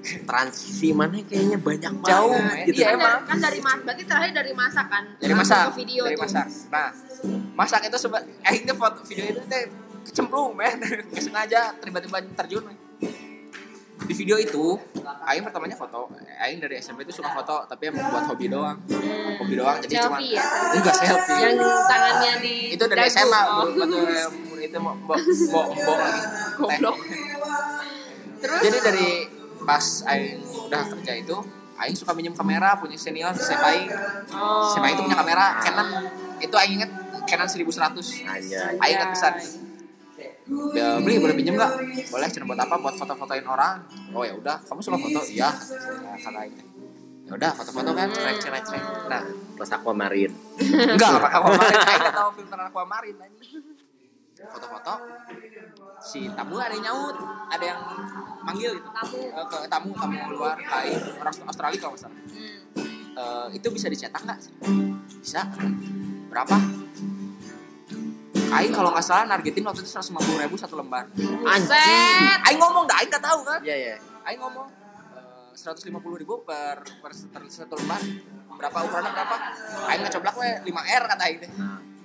Transisi mana kayaknya banyak Jauh, banget gitu. Iya, Kan emang. dari- kan dari mas, berarti terakhir dari masak kan? dari masak, ke video dari tuh. masak. Nah, masak itu seba eh itu foto video itu teh kecemplung men, nggak sengaja tiba-tiba terjun. men. Di video itu, Aing pertamanya foto. Aing dari SMP itu suka foto, tapi emang buat hobi doang. Hobi doang, jadi cuma ya? enggak selfie. Yang tangannya di itu dari dagu. SMA, Oh. itu mau mbok mbok lagi. Goblok. Terus Jadi dari pas Aing udah kerja itu, Aing suka minjem kamera punya senior chef Aing. oh. Aing itu punya kamera Canon. Itu Aing inget Canon 1100. Anjay. Aing inget pesan. Ya, beli boleh pinjem nggak? Boleh cuma buat apa? Buat foto-fotoin orang. Oh ya udah, kamu suka foto? Iya. Ya, kata Aing. Ya udah, foto-foto kan, cerek cerek. Nah, Plus aquamarine. enggak apa aquamarine. Aing nggak tahu filter aquamarine anjing. Foto-foto. Si tamu ada yang nyaut, ada yang manggil gitu. Tamu. Eh, ke tamu tamu luar, kain orang Australia kalau nggak salah. Hmm. Eh, itu bisa dicetak nggak? Bisa. Berapa? Aing kalau nggak salah nargetin waktu itu 150 ribu satu lembar. Buset. Aing ngomong dah, Aing nggak tahu kan? Iya, iya. Aing ngomong eh, 150 ribu per, per, per satu lembar. Berapa ukurannya berapa? Aing ngecoblak we 5 R kata Aing teh.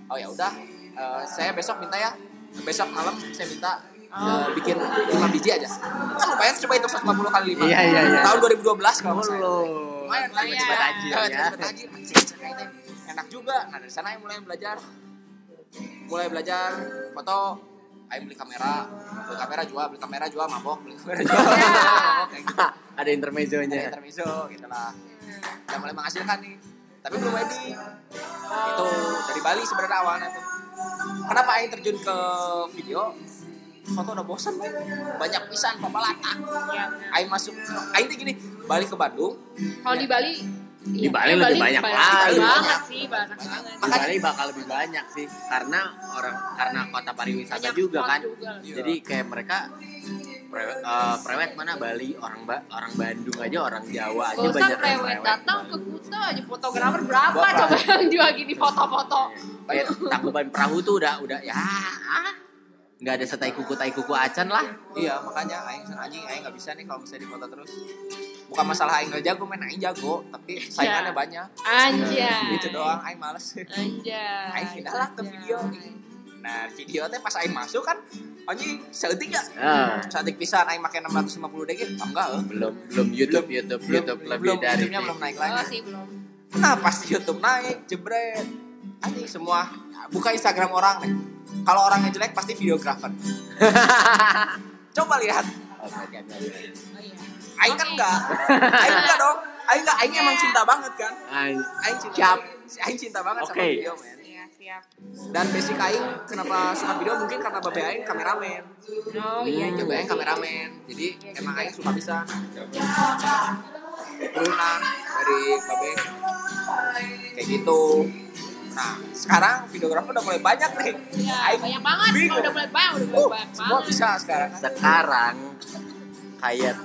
Oh ya udah, eh, saya besok minta ya. Besok malam saya minta eh, bikin 5 biji aja. Kan lumayan coba hitung 150 kali 5. Iya, iya, iya. Tahun 2012 kalau. Lo. Lumayan cepet tajir ya. tajir. Anjing, teh. Enak juga. Nah dari sana yang mulai belajar. Mulai belajar foto. Aing beli kamera, beli kamera jual, beli kamera jual, mabok, beli kamera jual, mabok kayak gitu. Ada Ada intermezzonya. intermezzo gitu lah. Udah mulai menghasilkan nih. Tapi belum ready. Itu dari Bali sebenarnya awalnya tuh. Kenapa Aing terjun ke video? Foto udah bosan, men. banyak pisan papalata. Iya. Aing masuk, tuh gini, balik ke Bandung, Kalau di Bali Di iya, Bali eh, lebih banyak banyak lagi. banget sih, banyak banget. Di Bali bakal lebih banyak sih karena orang karena kota pariwisata Banyak juga kan. juga. Jadi kayak mereka prewed, eh, prewed mana Bali orang ba orang Bandung aja orang Jawa aja Gak usah banyak yang prewed, prewed datang ke. Kuta aja fotografer berapa Berapa? coba yang jual gini foto-foto. Kayak tangkuban perahu tuh udah udah ya ah, nggak ada setai kuku tai kuku acan lah. Iya makanya Aing san anjing Aing nggak bisa nih kalau misalnya di foto terus. Bukan masalah Aing nggak jago, main Aing jago, tapi saingannya banyak. Anjay. Itu doang Aing males. Anjay. Aing pindah lah ke video. Nah video teh pas Aing masuk kan anjing seetik ya. Ah, Seetik pisan Aing pakai 650 dg. Oh, enggak eh. belum belum YouTube YouTube YouTube lebih belum, dari YouTube-nya belum naik Oh lagi. sih belum. Nah pas YouTube naik jebret. Anjing semua buka Instagram orang nih. Kalau orangnya jelek pasti videografer. Coba lihat. Oh. Oh iya. Aing kan enggak. Aing enggak dong. Aing enggak. Aing emang cinta banget kan. An- Aing cinta. Siap. Aing cinta banget sama Oke. video, men. Iya siap. dan basic aing kenapa suka video mungkin karena babe aing kameramen Oh iya Hmm. babe juga. aing kameramen jadi Iya emang aing suka bisa turunan dari babe kayak gitu nah sekarang videografer udah mulai banyak nih. Ya, Aing banyak banget. bingung. Udah mulai banyak, udah Uh, mulai banyak semua banget. bisa sekarang. Sekarang kayak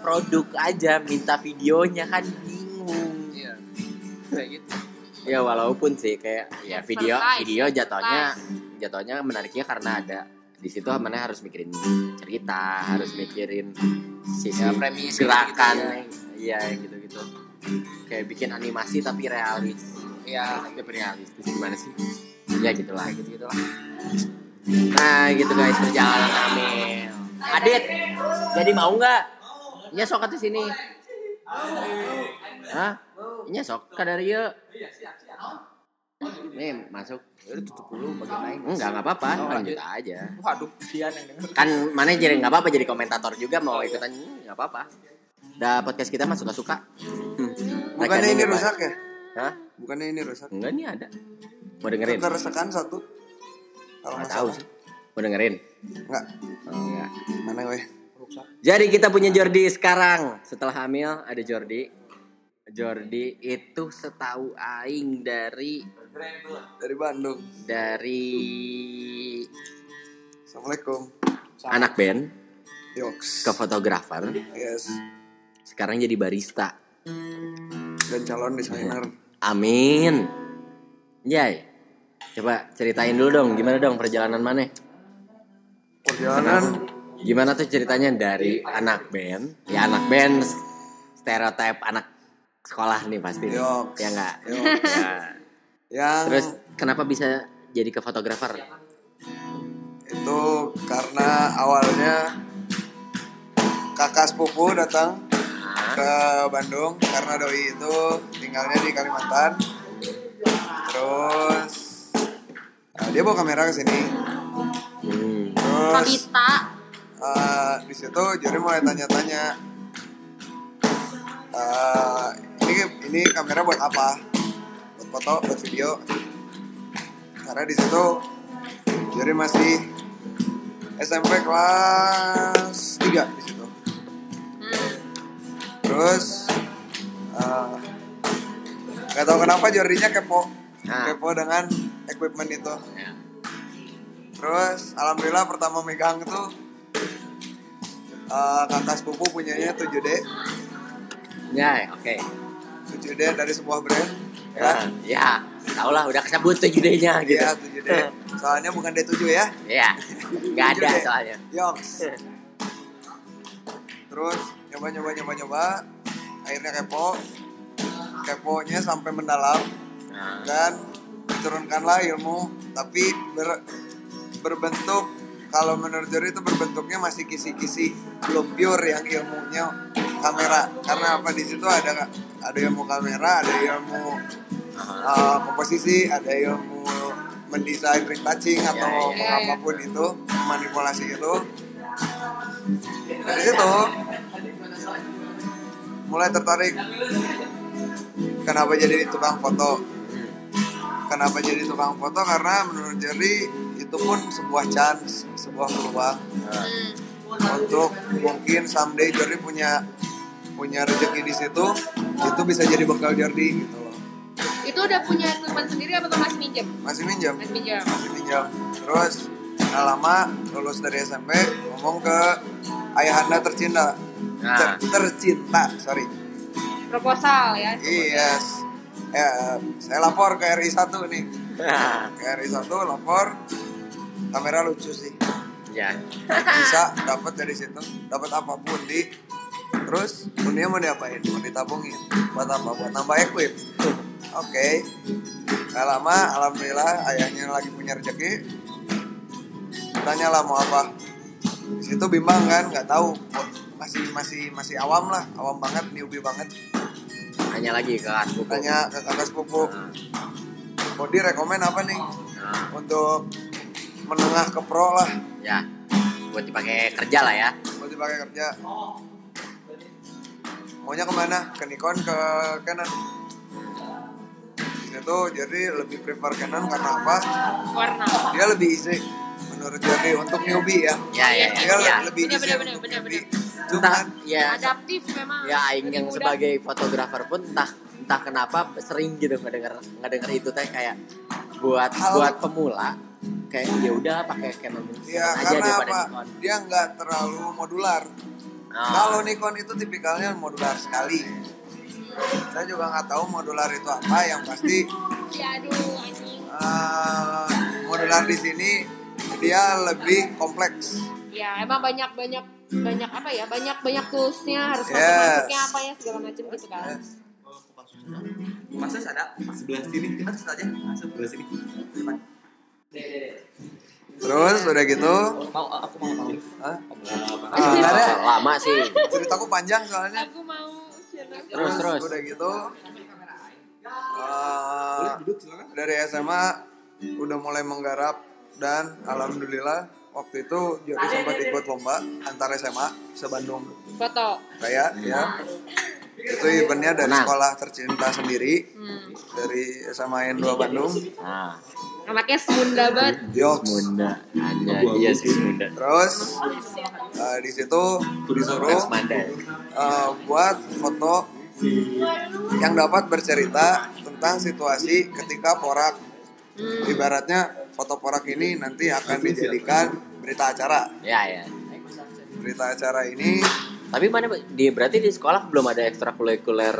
produk aja minta videonya kan bingung. Iya kayak gitu. Ya walaupun sih kayak ya video Advertise, video jatuhnya jatuhnya menariknya karena ada di situ mana harus mikirin cerita harus mikirin sisi Ya, premis gerakan. gitu iya yang gitu-gitu. Kayak bikin animasi tapi realis ya tapi realistis gimana sih ya gitulah kayak gitu gitu lah nah gitu guys perjalanan Amel Adit jadi mau nggak Nya sok atuh sini Hah? Nya sok kadari yuk Nih masuk udah tutup dulu bagaimana Enggak, enggak apa-apa, Oh, lanjut aja. waduh yang denger Kan mana jadi enggak apa-apa jadi komentator juga mau ikutan enggak apa-apa. Dah podcast kita mah suka-suka. Hmm. Bukannya ini rusak ya? Hah? Bukannya ini rusak? Enggak nih ada. Mau dengerin? Keresakan satu. Kalau nggak tahu sih. Mau dengerin? Enggak. Oh, enggak. Mana weh? rusak Jadi kita punya Jordi sekarang. Setelah hamil ada Jordi. Jordi itu setahu aing dari Dari Bandung. dari Assalamualaikum. anak band Yoks. ke fotografer, Yes. sekarang jadi barista. Dan calon desainer. Amin. Jai. Coba ceritain dulu dong gimana dong perjalanan mana? Perjalanan Gimana tuh ceritanya dari anak band? Ya anak band stereotip anak sekolah nih pasti. Yoks. Ya enggak? Ya. yang Terus kenapa bisa jadi ke fotografer? itu karena awalnya kakak sepupu datang ke Bandung karena doi itu tinggalnya di Kalimantan. Terus eh, dia bawa kamera ke sini. Hmm. Terus eh, di situ Jori mulai tanya-tanya eh, ini ini kamera buat apa? Buat foto, buat video. Karena di situ Jori masih SMP kelas 3 di situ. Terus eh, nggak tahu kenapa Jordinya kepo, Nah. kepo dengan equipment itu. Ya. Terus alhamdulillah pertama megang itu eh, kakak sepupu punyanya 7D, Ya, oke. 7D dari sebuah brand. Ya, Ya, ya. Tau lah udah kesebut tuh judenya gitu. Iya 7D. Soalnya bukan D7 ya. Iya. Enggak ada 7D. soalnya. Yoks. Terus nyoba nyoba nyoba nyoba, akhirnya kepo. Keponya sampai mendalam. Nah, dan diturunkanlah ilmu tapi ber- berbentuk kalau menurut Jori itu berbentuknya masih kisi-kisi. Belum pure yang ilmunya kamera. Karena apa? Di situ ada ada ilmu kamera ada ilmu uh, komposisi ada ilmu mendesain retouching atau Ya, ya, ya. apa pun itu manipulasi itu. Dari situ mulai tertarik. Kenapa jadi tukang foto? Kenapa jadi tukang foto? Karena menurut Jerry itu pun sebuah chance sebuah peluang. Hmm. untuk mungkin someday Jerry punya punya rezeki di situ itu bisa jadi bekal Jerry gitu loh. Itu udah punya equipment sendiri apa tuh masih minjem? masih minjam Masih minjem. masih minjam terus nggak lama lulus dari SMP ngomong ke ayahanda tercinta Nah. Ter- tercinta sorry. Proposal ya. yes. Ya saya lapor ke RI 1 nih. Ke RI 1 lapor. Kamera lucu sih. Ya. bisa dapat dari situ. Dapat apa pun di terus dunia mau diapain? Mau ditabungin? Buat apa? Buat nambah equip? Oke. Gak lama alhamdulillah ayahnya lagi punya rezeki. Tanya lah mau apa. Di situ bimbang kan nggak tahu masih masih masih awam lah awam banget newbie banget. Hanya lagi ke Asbuku. tanya ke kakak sepupu Nah, mau rekomen apa nih? Nah, untuk menengah ke pro lah. Ya. Buat dipakai kerja lah ya. mau dipakai kerja. Maunya ke mana? Ke Nikon ke Canon? Itu jadi lebih prefer Canon karena apa? Warna. dia lebih easy menurut Jordi untuk newbie ya Ya ya dia ya. lebih Bener, bener, untuk bener, newbie Entah ya Adaptif memang. ya aing yang sebagai fotografer pun entah entah kenapa sering gitu ngedenger ngedenger itu teh kayak buat Hal- buat pemula kayak ya udah pakai Canon ya Canon aja karena daripada apa Nikon. dia nggak terlalu modular Ah. kalau Nikon itu tipikalnya modular sekali saya juga nggak tahu modular itu apa yang pasti Ya aduh anjing. eh, modular di sini dia lebih kompleks Ya emang banyak banyak banyak apa ya banyak banyak toolsnya harus masuk Yes. masuknya apa ya segala macam gitu kan. Masa ada sebelah sini kita aja sebelah sini. terus udah gitu Mau aku mau mau. Hah? Ah, nggak ada. lama sih ceritaku panjang soalnya Aku mau. Terus, terus. udah gitu eh, silakan. dari SMA udah mulai menggarap dan alhamdulillah waktu itu Jordi sempat ikut lomba antar SMA se Bandung. Foto. kayak ya. Itu eventnya dari Menang. sekolah tercinta sendiri Hmm. dari SMA N2 Bandung. Nah Anaknya semunda banget. Yoks Munda hanya iya sih Munda terus eh, di situ disuruh eh, buat foto yang dapat bercerita tentang situasi ketika porak. Ibaratnya foto porak ini nanti akan dijadikan berita acara. Ya ya. Berita acara ini tapi mana di berarti di sekolah belum ada ekstrakurikuler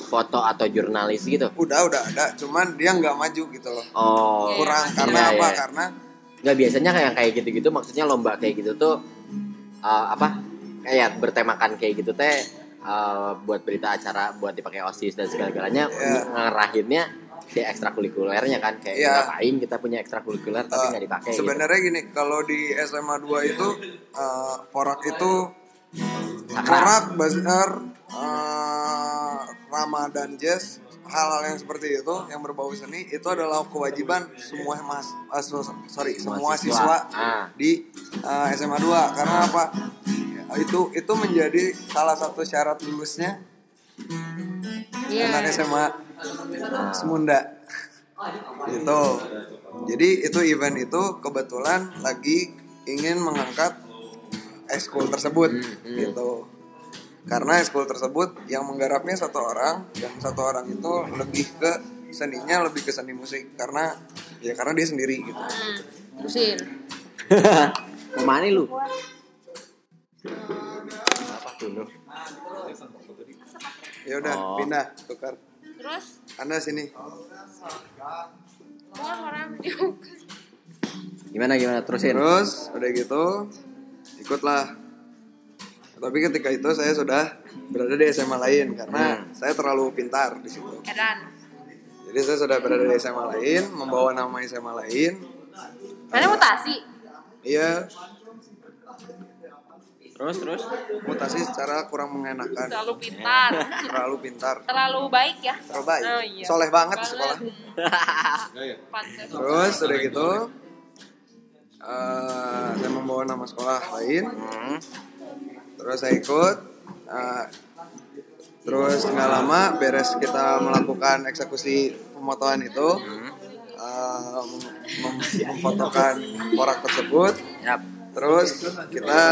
foto atau jurnalis gitu? Udah udah ada. Cuman dia nggak maju gitu loh. Oh. Kurang. Karena Iya, apa? iya. karena nggak biasanya kayak kayak gitu-gitu. Maksudnya lomba kayak gitu tuh uh, apa? Kayak bertemakan kayak gitu teh uh, buat berita acara buat dipakai osis dan segala-galanya. Iya. ngarahinnya di ekstrakurikulernya kan kayak Iya. ngapain kita punya ekstrakurikuler tapi eh, nggak dipakai gitu. sebenarnya gini kalau di SMA 2 itu eh, porak itu Sakral. porak bazar eh, Ramadan jazz hal-hal yang seperti itu yang berbau seni itu adalah kewajiban semua mas eh, so- sorry semua siswa Ah. di eh, SMA 2 karena apa itu itu menjadi salah satu syarat lulusnya Iya. anak SMA Semunda gitu jadi itu event itu kebetulan lagi ingin mengangkat ekskul tersebut gitu karena ekskul tersebut yang menggarapnya satu orang dan satu orang itu lebih ke seninya lebih ke seni musik karena ya karena dia sendiri gitu Hmm. Terusin. Ke mana lu? Apa tuh? ya udah Oh. pindah tukar Terus? Anda sini. Orang orang Gimana gimana? Terusin? terus udah gitu ikutlah. Tapi ketika itu saya sudah berada di SMA lain karena saya terlalu pintar di situ. Edan. jadi saya sudah berada di SMA lain membawa nama SMA lain. Mana mutasi? iya Terus terus. mutasi secara kurang mengenakan Terlalu pintar. terlalu pintar Terlalu baik ya. terlalu baik Oh, iya. soleh banget di sekolah terus udah gitu eh, saya membawa nama sekolah lain Hmm. terus saya ikut eh, terus nggak lama beres kita melakukan eksekusi pemotoan itu eh, mem- mem- memfotokan porak tersebut Yap. terus kita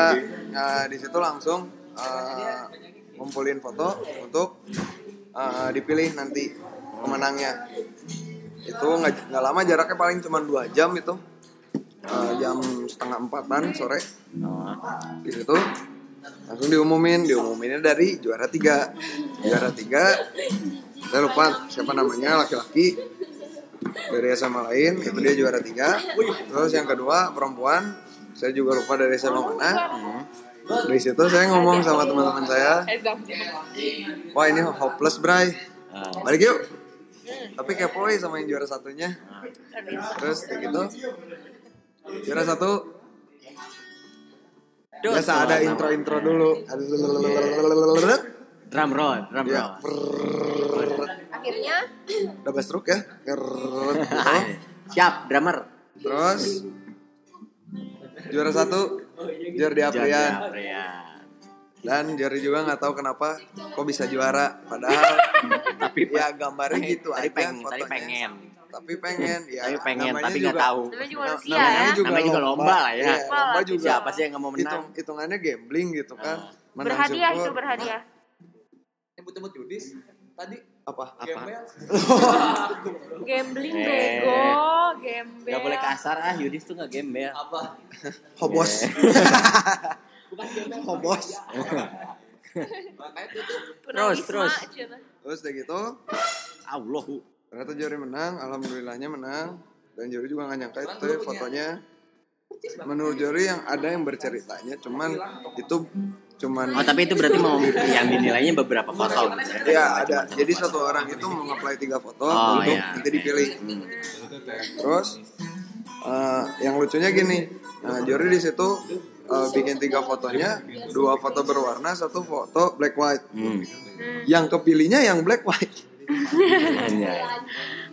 eh, di situ langsung eh, ngumpulin foto untuk eh, dipilih nanti pemenangnya. Itu nggak lama jaraknya paling cuma dua jam itu. Eh, jam setengah empatan sore. Di situ langsung diumumin diumuminnya dari juara tiga. Juara tiga saya lupa siapa namanya laki-laki dari SMA lain itu dia juara tiga. Terus yang kedua perempuan saya juga lupa dari SMA mana dari situ saya ngomong sama teman-teman saya. Wah ini hopeless bray. Balik yuk. Tapi kepoin sama yang juara satunya. Terus kayak gitu. Juara satu. Biasa ada intro-intro dulu. Ada Drum roll, drum ya roll. Akhirnya? Double stroke ya? Gitu. Siap, drummer. terus? Juara satu Jordi Aprian Aprian. dan Jori juga nggak tahu kenapa kok bisa juara padahal Tapi ya gambarnya gitu tadi aja pengen, fotonya tadi pengen. tapi pengen ya Tapi pengen, namanya tapi nggak juga- tahu. Namanya juga namanya ya. juga Namanya juga lomba lah ya. Iya, lomba Lomba juga Siapa sih yang nggak mau menang? hitung hitungannya gambling gitu kan Menang Berhadiah syukur. itu berhadiah. Nyebut-nyebut Yudis tadi apa Apa? Gambling Eh. bego, gembel. Gak boleh kasar ah, Yudis tuh gak gembel. Apa? hobos Bukan gembel. hobos Makanya tuh Terus, terus. terus udah gitu Allah. ternyata Jori menang alhamdulillahnya menang dan Jori juga nggak nyangka itu fotonya menurut Jori yang ada yang berceritanya cuman itu cuman Oh tapi itu berarti mau yang dinilainya beberapa foto gitu ya? ya ada jadi satu orang itu mau nge-play tiga foto Oh, untuk iya. nanti dipilih terus eh, yang lucunya gini nah, Jori di situ eh, bikin tiga fotonya dua foto berwarna satu foto black white Hmm. yang kepilihnya yang black white Anjay.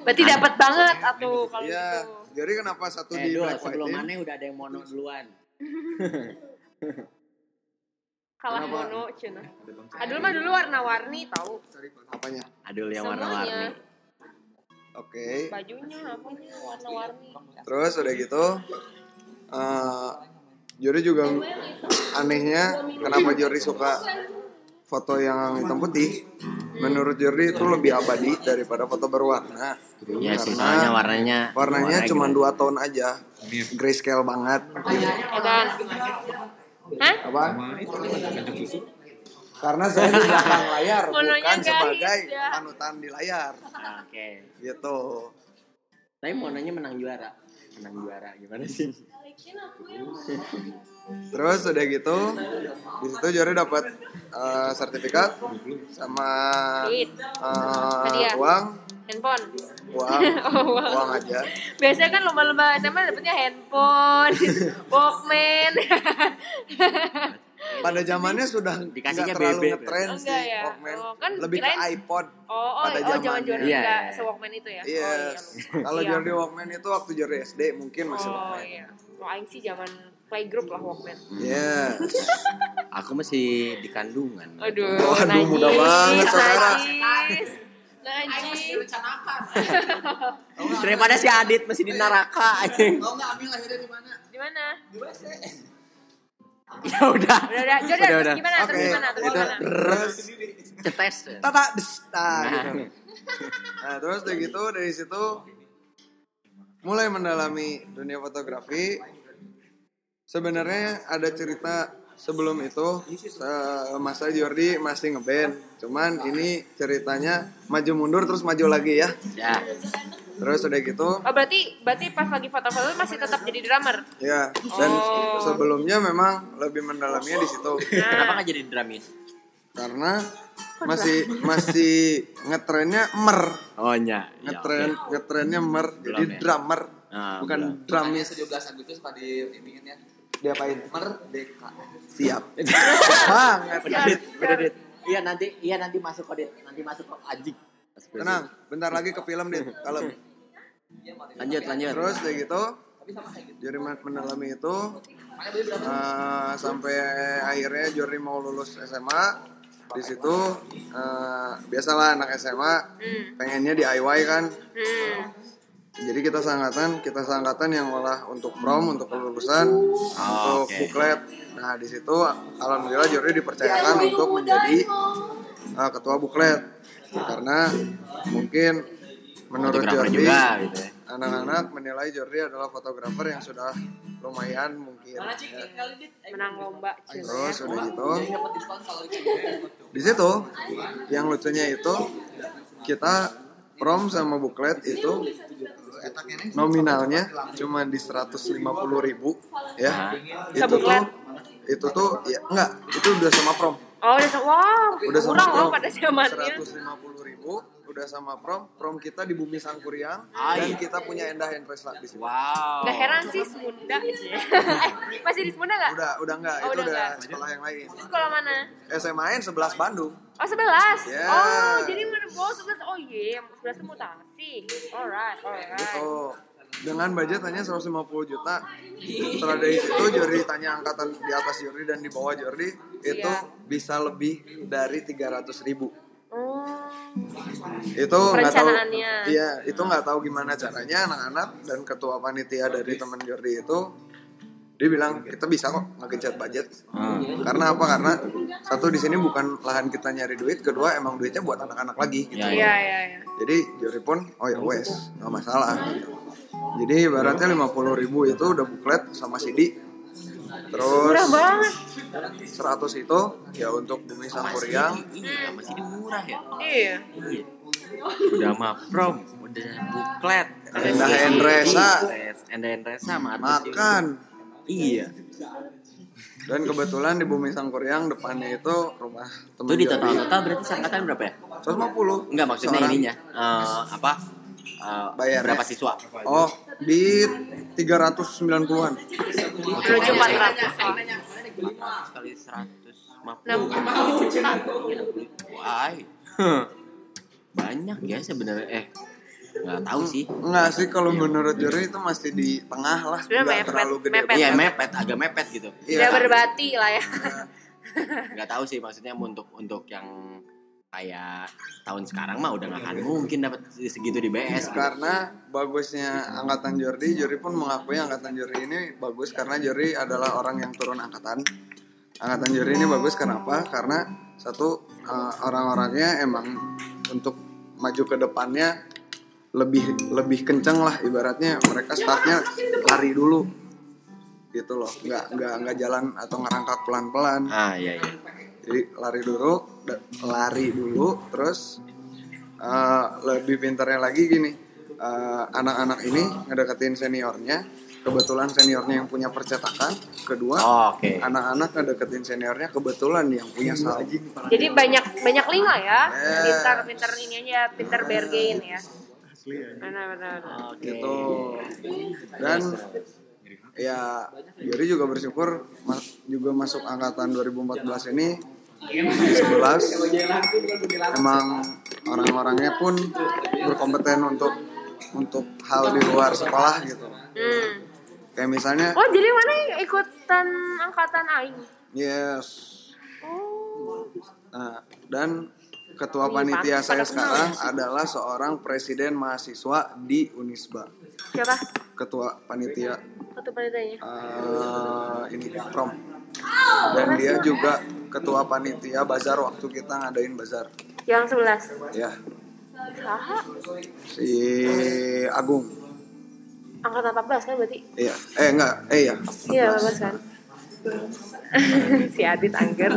Berarti dapat banget atuh kalau Iya, gitu. jadi kenapa satu Eh, di black white sebelum mana udah ada yang mono duluan. Kalah Kenapa? mono, cina. Aduh mah dulu warna-warni tahu. apanya? Adul yang warna-warni. Oke. Bajunya apanya warna-warni. Terus udah gitu, eh Jori juga anehnya kenapa Jori suka foto yang hitam putih. Menurut Jori itu lebih abadi daripada foto berwarna. Iya sih, Karena soalnya warnanya warnanya warna cuma gitu. dua tone aja, grayscale banget. Edan. Hah? Apa? Karena saya di belakang layar bukan sebagai ya. panutan di layar, Ah, Oke. gitu. Tapi mononya menang juara. Menang juara gimana sih? Terus udah gitu, di situ Jori dapat eh, sertifikat sama eh, Hadiah. uang, Handphone. uang, Oh, uang. uang aja. Biasanya kan lomba-lomba SMA dapetnya handphone, Walkman. Pada zamannya sudah Dikasihnya nggak terlalu BB. ngetren Oh, sih ya? Walkman, Oh, kan lebih ke kirain- iPod. Oh, oh, Pada oh zamannya. jangan Jordi Iya, enggak iya. se-Walkman itu ya? Yes. Oh, iya. Kalau Iya. Jordi Walkman itu waktu Jordi SD mungkin masih Oh Walkman. iya. Kalau aing sih zaman playgroup lah Walkman. Yes. Aku masih di kandungan. Aduh, Waduh, najis, muda banget, saudara. Najis. Najis. Daripada si Adit masih di neraka anjing. Tahu nggak Aming lahirnya di mana? Di mana? Di WC. Ya udah. Udah, udah. Jordan, Udah, terus udah. gimana? Terus Oke, gimana? Terus gimana? terus Cetes. tata nah, gitu. Nah, terus udah gitu dari situ mulai mendalami dunia fotografi. Sebenarnya ada cerita sebelum itu se- masa Jordi masih ngeband. Cuman ini ceritanya maju mundur terus maju lagi ya. Ya. Terus udah gitu Oh berarti berarti pas lagi foto-foto masih tetap jadi drummer. ya dan Oh. sebelumnya memang lebih mendalaminya di situ Kenapa nggak jadi drumis? karena masih masih ngetrennya mer Oh nya. Ya, ngetren oke. ngetrennya mer jadi ya? drummer Ah, bukan belum. drumis 17 Agustus pada diimingin ya. Diapain Merdeka. siap banget dit, dit. Iya nanti, iya nanti masuk kok dit. Nanti masuk kok anjing. tenang bentar lagi ke film dit kalau Lanjut, lanjut. terus kayak gitu Jori men- mendalami itu eh, sampai akhirnya Jori mau lulus SMA di situ eh, biasalah anak SMA Hmm. pengennya DIY kan Hmm. Jadi kita sangatan kita sangatan yang malah untuk prom untuk kelulusan untuk oke. buklet. Nah di situ alhamdulillah Jori dipercayakan untuk menjadi eh, ketua buklet. Karena mungkin menurut Fotografer Jordi juga gitu ya. anak-anak menilai Jordi adalah fotografer yang sudah lumayan mungkin. Ya. Menang lomba. Terus udah gitu. Di situ yang lucunya itu kita prom sama buklet itu nominalnya cuma di 150.000 ribu ya. Itu tuh itu tuh ya enggak itu udah sama prom. Oh udah se- wow, udah sama kurang prom. loh pada zamannya. 150.000 ribu udah sama prom prom kita di bumi sangkuriang Ah, dan iya. kita punya Endah Hendresla di situ Wow. Gak heran sih Semunda sih. eh, masih di Semunda gak? udah udah enggak Oh, itu udah udah enggak. sekolah yang lain Sekolah mana? SMAN 11 Bandung Oh sebelas. Yeah. Oh jadi mana? Oh sebelas. Oh iya, sebelas itu mutasi. Alright, alright. gitu dengan budget hanya 150 juta setelah dari situ Jordi tanya angkatan di atas Jordi dan di bawah Jordi itu Iya. bisa lebih dari 300 ribu Oh. Itu nggak tahu. Iya itu nggak tahu gimana caranya anak-anak dan ketua panitia dari teman Jordi itu dia bilang kita bisa kok ngegencet budget. Karena apa? Karena satu di sini bukan lahan kita nyari duit kedua emang duitnya buat anak-anak lagi gitu. Ya, Iya, iya, iya. jadi Jordi pun oh ya wes nggak masalah. Gitu. jadi ibaratnya 50 ribu itu udah buklet sama CD terus Murah banget. 100 itu ya untuk bumi sangkuriang Iya, masih di murah ya. Iya. Iya. Udah mah prom, udah buklet. Endah Endresa. Endah Endresa sama artis makan itu. Iya. dan kebetulan di bumi sangkuriang depannya itu rumah Itu temen di total total berarti seangkatan berapa ya? 150 Enggak maksudnya Seorang. ininya. eh, apa? Eh, Bayarnya. berapa siswa? Oh, di 390-an. Menuju 400 lah. Sekali 150. Enam Wah. Banyak ya sebenarnya eh nggak tahu sih. Enggak sih kalau menurut Juri itu masih di tengah lah, mepet- terlalu gede. mepet. Iya mepet, agak mepet gitu. Iya. Tidak berbati lah ya. Nggak tahu sih maksudnya untuk untuk yang kayak tahun sekarang mah udah nggak akan mungkin dapat segitu di BS. gitu. Karena bagusnya angkatan Jordi, Jordi pun mengakui angkatan Jordi ini bagus karena Jordi adalah orang yang turun angkatan. Angkatan Jordi ini bagus kenapa? Karena satu eh, orang-orangnya emang untuk maju ke depannya lebih lebih kenceng lah ibaratnya mereka startnya lari dulu gitu loh nggak nggak nggak jalan atau ngerangkak pelan pelan Ah iya iya. Jadi lari dulu lari dulu terus eh, lebih pintarnya lagi gini eh, anak-anak ini ngedeketin seniornya kebetulan seniornya yang punya percetakan kedua Oh, Oke. anak-anak ngedeketin seniornya kebetulan yang punya salji Jadi banyak banyak link lah ya. Yes. Pintar pintar ini aja, pintar bargain ya. Benar benar. benar. Oke. gitu dan ya Yuri juga bersyukur ma- juga masuk angkatan 2014 ini di 11 emang orang-orangnya pun berkompeten untuk untuk hal di luar sekolah gitu Hmm. kayak misalnya Oh jadi mana yang ikutan angkatan aing? yes Oh. nah dan ketua panitia saya sekarang ya. adalah seorang presiden mahasiswa di Unisba Siapa? ketua panitia Satu panitianya. eh, ini prom dan dia juga ketua panitia bazar waktu kita ngadain bazar Yang sebelas. ya Saha? si Agung Angkatan 14 kan berarti? iya eh enggak eh ya Iya, 14 kan. si Adit Angger.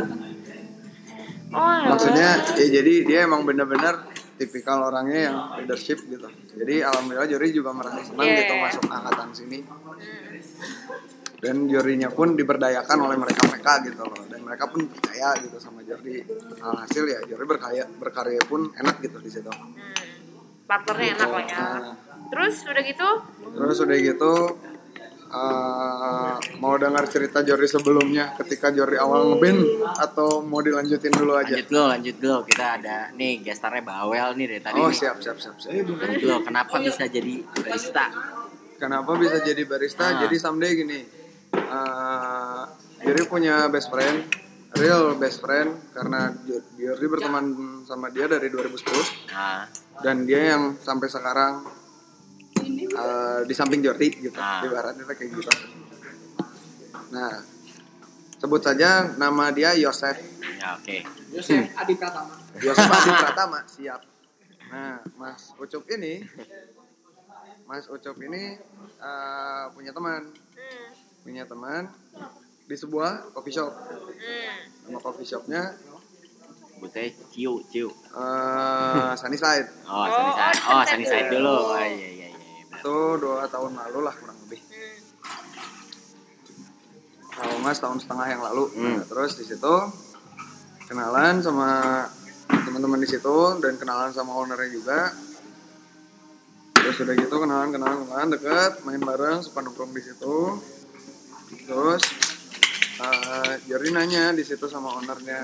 Oh, ya. maksudnya ya jadi dia emang bener-bener tipikal orangnya yang leadership gitu jadi alhamdulillah Jori juga merasa senang gitu iya. masuk angkatan sini dan Jorinya pun diberdayakan oleh mereka mereka gitu loh dan mereka pun percaya gitu sama Jori alhasil ya Jori berkarya berkarya pun enak gitu di situ Hmm. Partnernya enak lah ya. Nah, Terus udah gitu? Terus udah gitu eh, mau dengar cerita Jori sebelumnya ketika Jori awal ngeband atau mau dilanjutin dulu aja? Lanjut dulu, lanjut dulu. Kita ada nih gestarnya Bawel nih dari tadi. Oh nih. siap siap siap siap. Lanjut dulu. Kenapa bisa jadi barista? Kenapa bisa jadi barista? Ah. Jadi someday gini, eh, Jori punya best friend, real best friend karena Jo- Jori berteman sama dia dari 2010 Nah, dan dia yang sampai sekarang eh, di samping Jordi gitu, Ah. ibaratnya kayak gitu. Nah, sebut saja nama dia Yosef. ya oke. Yosef Adi Pratama. Yosef Adi Pratama siap. Nah, Mas Ucup ini, Mas Ucup ini eh, punya teman, Hmm. punya teman di sebuah coffee shop. Hmm. Nama coffee shopnya Sebutnya Ciu, Ciu. eh, Sunnyside. Oh, Oh, Sunnyside. oh, Oh, Sunnyside dulu. Oh, iya, iya. Itu dua tahun lalu lah kurang lebih. Hmm. Kalau nggak setahun setengah yang lalu. Hmm. Nah, terus di situ kenalan sama teman-teman di situ dan kenalan sama ownernya juga. Terus udah gitu kenalan kenalan kenalan deket main bareng suka nongkrong di situ. Terus uh, Jerry nanya di situ sama ownernya,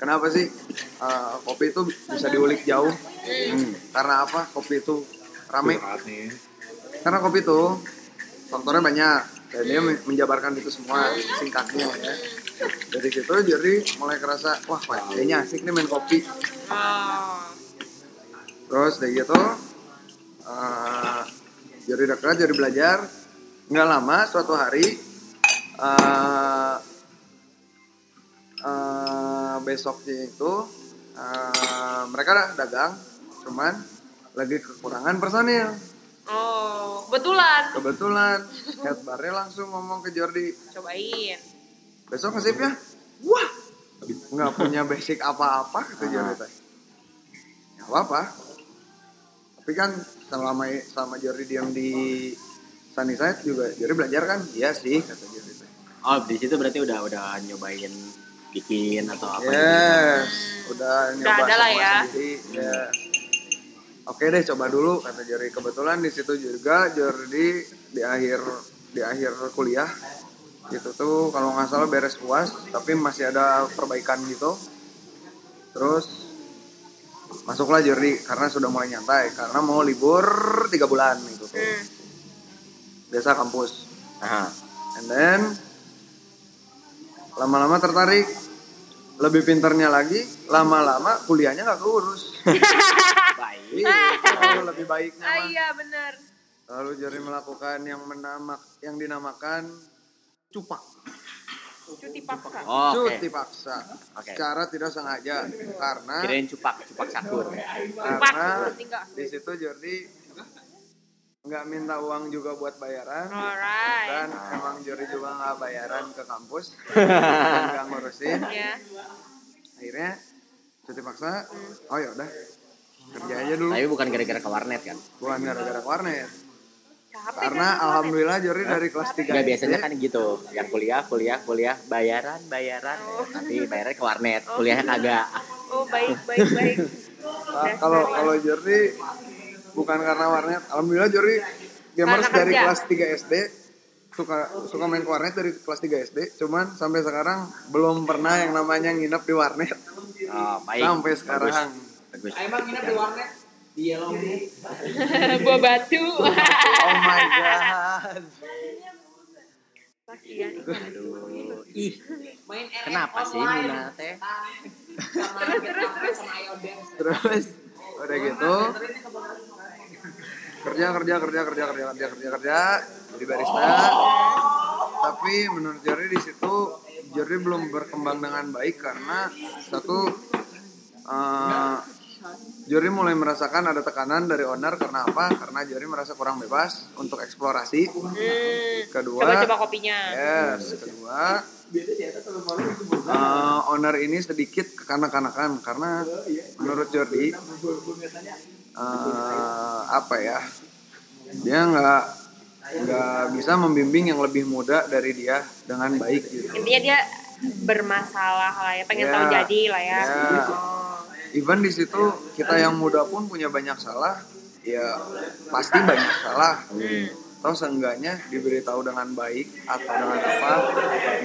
kenapa sih uh, kopi itu bisa diulik jauh? Hmm, Karena apa? Kopi itu rame. karena kopi tuh faktornya banyak. Dan dia men- menjabarkan itu semua singkatnya ya. Dari situ jadi mulai kerasa wah kayaknya asik nih main kopi. Terus dari gitu eh, jadi dekat jadi belajar. Nggak lama suatu hari eh, eh, besoknya itu eh, mereka dagang cuman lagi kekurangan personil. Oh, kebetulan. kebetulan. Head barnya langsung ngomong ke Jordi. Cobain. besok nge ya? Wah! Nggak punya basic apa-apa kata Jordi teh. Nggak apa-apa. Tapi kan selama selama Jordi diam di Sunnyside juga Jordi belajar kan? Iya sih kata Jordi teh. Oh, di situ berarti udah udah nyobain bikin atau apa gitu. yes. Udah nyoba ada lah ya. sendiri ya oke deh coba dulu kata Jordi kebetulan di situ juga Jordi di akhir di akhir kuliah. Gitu tuh kalau nggak salah beres puas tapi masih ada perbaikan gitu. Terus masuklah Jordi karena sudah mulai nyantai karena mau libur tiga bulan gitu. Tuh Hmm. biasa kampus. Aha. and then lama-lama tertarik. Lebih pinternya lagi lama-lama kuliahnya nggak keurus Baik. Itu lebih baiknya Ah, iya benar. lalu Jordi melakukan yang menamak yang dinamakan cupak Cuti paksa. Oh, Oke. cuti paksa Oke. secara tidak sengaja karena Kirain cupak, cupak sakur. karena di situ Jordi nggak minta uang juga buat bayaran Alright. dan emang Jordi juga nggak bayaran ke kampus dan nggak ngurusin Ya. akhirnya cuti paksa oh ya udah kerja aja dulu Tapi bukan gara-gara ke warnet kan? bukan gara-gara ke warnet Capek karena kan? alhamdulillah Jordi dari kelas 3 Enggak biasanya kan gitu. Yang kuliah, kuliah, kuliah, bayaran, bayaran. Tapi bayarnya ke warnet, kuliahnya kagak. Oh baik baik baik. Kalau kalau Jordi bukan karena warnet alhamdulillah Jordi gamers Karena dari kerja. kelas 3 SD suka suka main ke warnet dari kelas 3 SD cuman sampai sekarang belum pernah yang namanya nginep di warnet Oh, baik. sampai sekarang. Bagus. Emang nginep di warnet? Di Yellow Buah batu. oh my god. Kasihan. Aduh, ih. Kenapa sih Muna teh? Terus terus. Terus. terus. Udah gitu. kerja kerja kerja kerja kerja kerja kerja kerja. Jadi barista. Tapi menurut Jordi di situ Jordi belum berkembang dengan baik karena satu eh Jordi mulai merasakan ada tekanan dari owner karena apa? Karena Jordi merasa kurang bebas untuk eksplorasi. Hmm. Kedua, Coba-coba kopinya. Yes, kedua eh, owner ini sedikit kekanak-kanakan karena menurut Jordi eh, apa ya dia nggak nggak bisa membimbing yang lebih muda dari dia dengan baik gitu. Intinya dia bermasalah lah ya, pengen Ya. tahu jadi lah ya. Ya. Oh. Even di situ kita yang muda pun punya banyak salah, ya pasti banyak salah. Hmm. Atau seenggaknya diberitahu dengan baik atau dengan apa.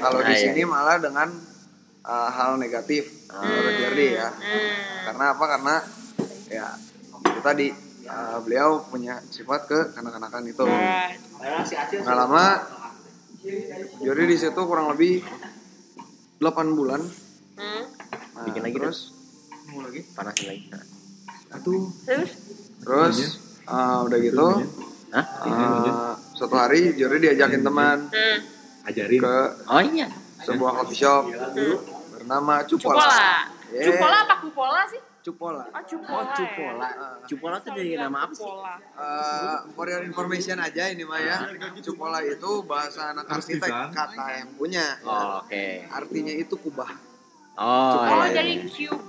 Kalau di Ah, iya. sini malah dengan uh, hal negatif menurut Jordi ya. Hmm. Karena apa? Karena ya itu tadi uh, beliau punya sifat ke kanak-kanakan itu. Alright. Nggak lama Jordi di situ kurang lebih 8 bulan. Hmm. Nah, Bikin lagi terus Panasin lagi. Terus? terus uh, udah gitu Hah? uh, suatu hari Jordi diajakin teman Hmm. Ajarin. ke Oh iya. sebuah coffee shop bernama Cupola. Cupola. Yeah. Cupola apa kupola sih? Cupola. Oh, cupola. Oh, Cupola. Cupola tuh dari nama apa sih? Cupola. Uh, for your information aja ini mah ya. Cupola itu bahasa anak arsitek kata yang punya. Oh, Oke. Artinya itu kubah. Oh, Oh, iya. jadi cube.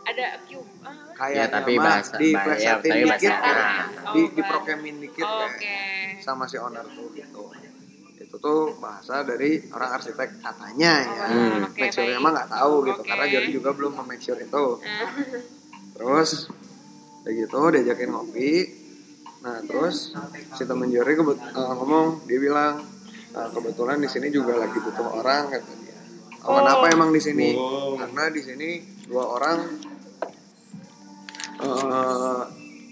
Ada cube. Ah. Kayaknya tapi mah bahasa- diplesetin ya, tapi dikit bahasa- ya. Di Oh, diprokemin dikit Oke. kayak sama si owner tuh gitu. Itu tuh bahasa dari orang arsitek katanya ya. Hmm. Oke, Make sure emang nggak tahu gitu Oke. karena Jordi juga belum make sure itu. Ah. Terus udah gitu diajakin ngopi. Nah terus si temen Jordi kebet- eh, ngomong dia bilang "Eh, kebetulan di sini juga lagi butuh orang kata dia. Oh, kenapa emang di sini? Karena di sini dua orang eh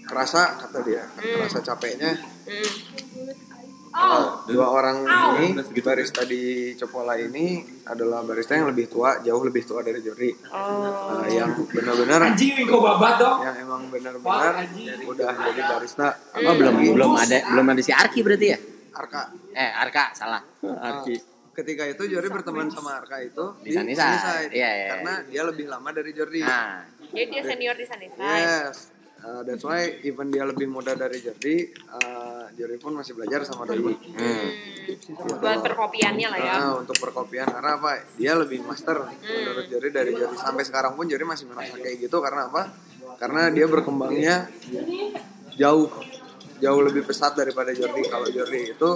kerasa kata dia, kerasa capeknya Hmm. Oh, dua orang ini barista di Copola ini adalah barista yang lebih tua jauh lebih tua dari Jordi oh. Nah, yang benar-benar Anjing kok babat dong. yang emang benar-benar udah jadi barista Oh, belum Apalagi belum ada belum ada si Arki berarti ya? Arka Eh, Arka salah. Nah, Arki. ketika itu Jordi berteman sama Arka itu Di Sunnyside. Sunnyside. Iya, iya. karena dia lebih lama dari Jordi Nah, Jadi dia senior di sana. yes Uh, that's why even dia lebih muda dari Jordi uh, Jordi pun masih belajar sama Doi hmm. Hmm. Buat perkopiannya lah ya. Ah, untuk perkopian karena apa? Dia lebih master menurut Jordi dari Jordi. Sampai sekarang pun Jordi masih merasa kayak gitu karena apa? Karena dia berkembangnya jauh jauh lebih pesat daripada Jordi. Kalau Jordi itu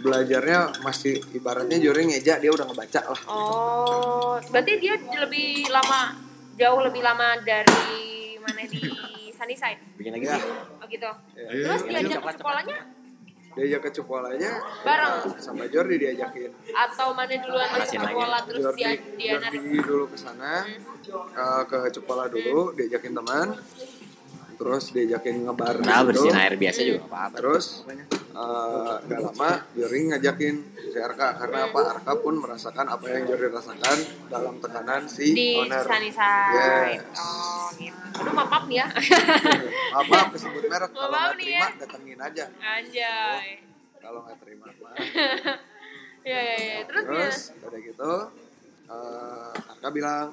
belajarnya masih ibaratnya Jordi ngejak dia udah ngebaca lah. Oh, berarti dia lebih lama, jauh lebih lama dari mana di Sunnyside. Bikin lagi. Oh gitu. Ya. Terus diajak ke sekolahnya diajak ke Cukolanya Bareng. ya, sama Jordi diajakin atau mana duluan lagi. sekolah terus Jordi, dia dia. Jordi dulu ke sana uh, ke Cukola dulu diajakin teman terus diajakin ngebar Nah, gitu. bersihin air biasa juga nggak apa-apa. Terus eh, gak lama Jordi ngajakin si Arka karena apa Arka pun merasakan apa yang Jordi rasakan dalam tekanan si di owner. Yes. Oh gitu. Aduh maaf maaf nih ya. Apa kesebut merek kalau Maaf nggak terima ya. datengin aja. Anjay. Kalau nggak terima mah. Ya ya ya. Terus, Terus ya. udah gitu eh, Arka bilang,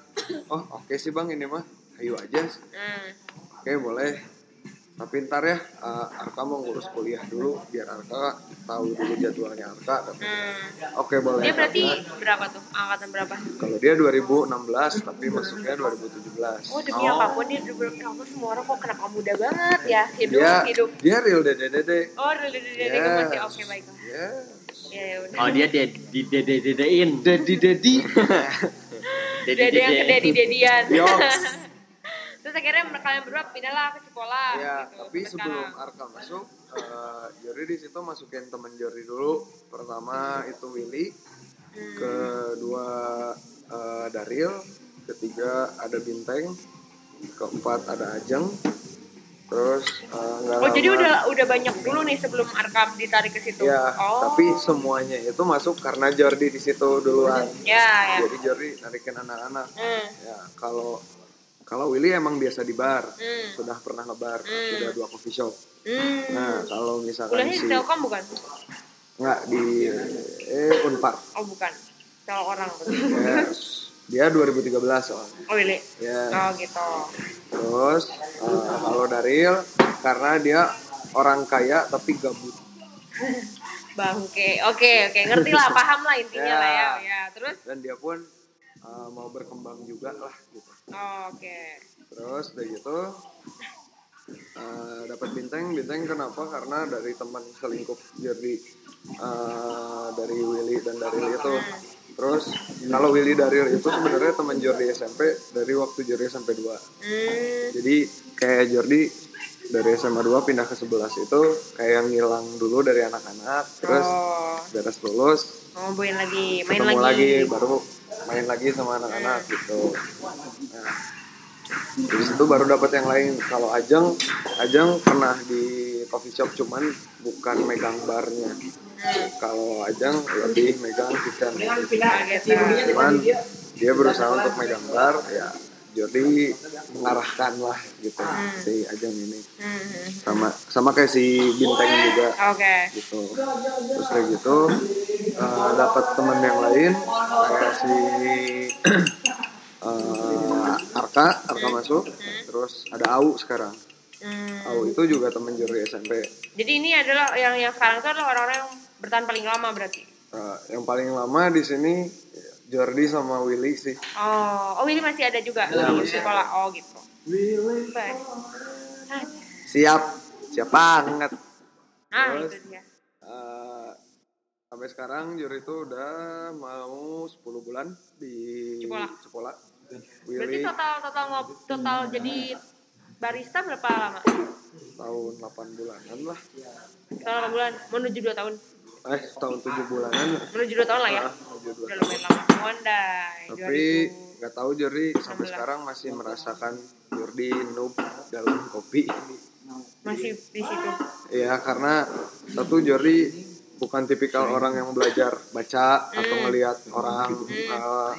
oh oke sih bang ini mah, ayo aja. Hmm. Oke boleh. Tapi ntar ya eh, Arka mau ngurus kuliah dulu biar Arka tahu dulu jadwalnya Arka. Hmm. Oke boleh. Dia berarti Karena berapa tuh? Angkatan berapa? Kalau dia 2016 tapi masuknya 2017. Oh demi apa pun dia kamu semua orang kok kenapa muda banget ya hidup dia hidup. dia real dede dede. Oh dulu dulu dulu Yes. masih oke baik. Yes. Ya ya udah. Oh, dia de di de de de dein. Dedi dedi. Dede Dede yang ke dedi dedian. Terus akhirnya kalian berdua pindahlah ke sekolah. ya, gitu, tapi sebelum sekarang. Arka masuk, eh Jori di situ masukin temen Jori dulu. Pertama itu Willy, Hmm. kedua eh, Daril, ketiga ada Binteng, keempat ada Ajeng, terus nggak Oh jadi udah udah banyak dulu nih sebelum Arkam ditarik ke situ. Ya, oh. tapi semuanya itu masuk karena Jordi di situ duluan. Ya ya. Jadi Jordi narikin anak-anak. Hmm. Ya, kalau kalau Willy emang biasa di bar, Hmm. sudah pernah ngebar, Hmm. sudah dua coffee shop. Hmm. Nah, kalau misalkan Kuliahnya si di Telkom bukan? nggak di eh Unpar, Oh bukan. Kalau orang. Yes. dia 2013 soalnya. Oh Willy. Ya, Oh gitu. terus eh, kalau Daril karena dia orang kaya tapi gabut. Bangke. Oke oke ngerti lah paham lah intinya Ya. lah ya. Ya terus. Dan dia pun eh, mau berkembang juga lah gitu. Oh, Oke. Terus udah gitu eh, dapat bintang, bintang kenapa? Karena dari teman selingkup Jordi eh, dari Willy dan Daril itu. Terus kalau Willy Daril itu sebenarnya teman Jordi SMP dari waktu Jordi SMP 2. Hmm. Jadi kayak Jordi dari SMA 2 pindah ke 11 itu kayak ngilang dulu dari anak-anak terus Oh. beres lulus Mau main lagi, main ketemu lagi. lagi. baru main lagi sama anak-anak gitu. Nah, dari situ baru dapat yang lain. Kalau Ajeng, Ajeng pernah di coffee shop cuman bukan megang barnya. Kalau Ajeng lebih megang kitchen. Oh. Cuman dia berusaha untuk megang bar, ya Jordi mengarahkan lah gitu si Ajeng ini. Hmm. Sama sama kayak si Bintang juga Oke. gitu terus kayak gitu eh, dapat teman yang lain kayak si eh, Arka Arka masuk terus ada Au sekarang Hmm. Au itu juga temen Jordi SMP Jadi ini adalah yang yang sekarang itu adalah orang-orang yang bertahan paling lama berarti. Eh, yang paling lama di sini Jordi sama Willy sih Oh, oh ini masih ada juga Ya, di sekolah. Oh gitu. Baik. siap siap banget Ah, Terus? itu dia. Eh, sampai sekarang Jordi itu udah mau 10 bulan di Cipola. Cipola. Berarti Willy total total ngob total jadi barista berapa lama? tahun 8 bulanan lah Total berapa bulan? Menuju 2 tahun. Eh tahun 7 bulanan Menuju 2 tahun lah ya. Ah, menuju dua Udah lumayan lama. Mondai. tapi nggak tahu Jordi sampai 16. sekarang masih merasakan Jordi noob dalam kopi 2000 masih di situ. ya karena satu Jordi bukan tipikal orang yang belajar baca atau Hmm. ngelihat orang eh,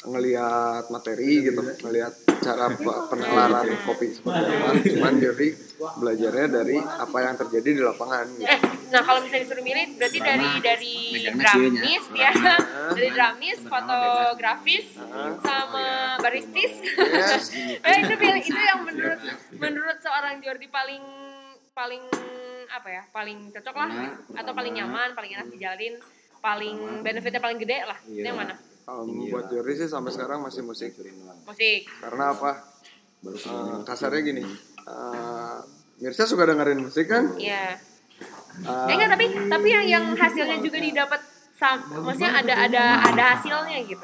ngelihat materi gitu ngelihat cara pe- penalaran kopi seperti apa. Cuman Jerry belajarnya dari apa yang terjadi di lapangan gitu. Eh, nah kalau misalnya disuruh milih berarti dari dari dramis ya, dari dramis, fotografis, sama baristis. Yes. eh itu pilih itu yang menurut menurut seorang Jordi paling paling apa ya, paling cocok lah, atau paling nyaman, paling enak dijalin, paling benefitnya paling gede lah. Itu yang mana? Kalau buat Jerry sih sampai sekarang masih musik. Musik. karena apa? Eh, kasarnya gini. Eh, Mirsa suka dengerin musik kan? Iya. Eh, Eh enggak tapi tapi yang yang hasilnya juga didapat sam- maksudnya ada ada ada hasilnya gitu.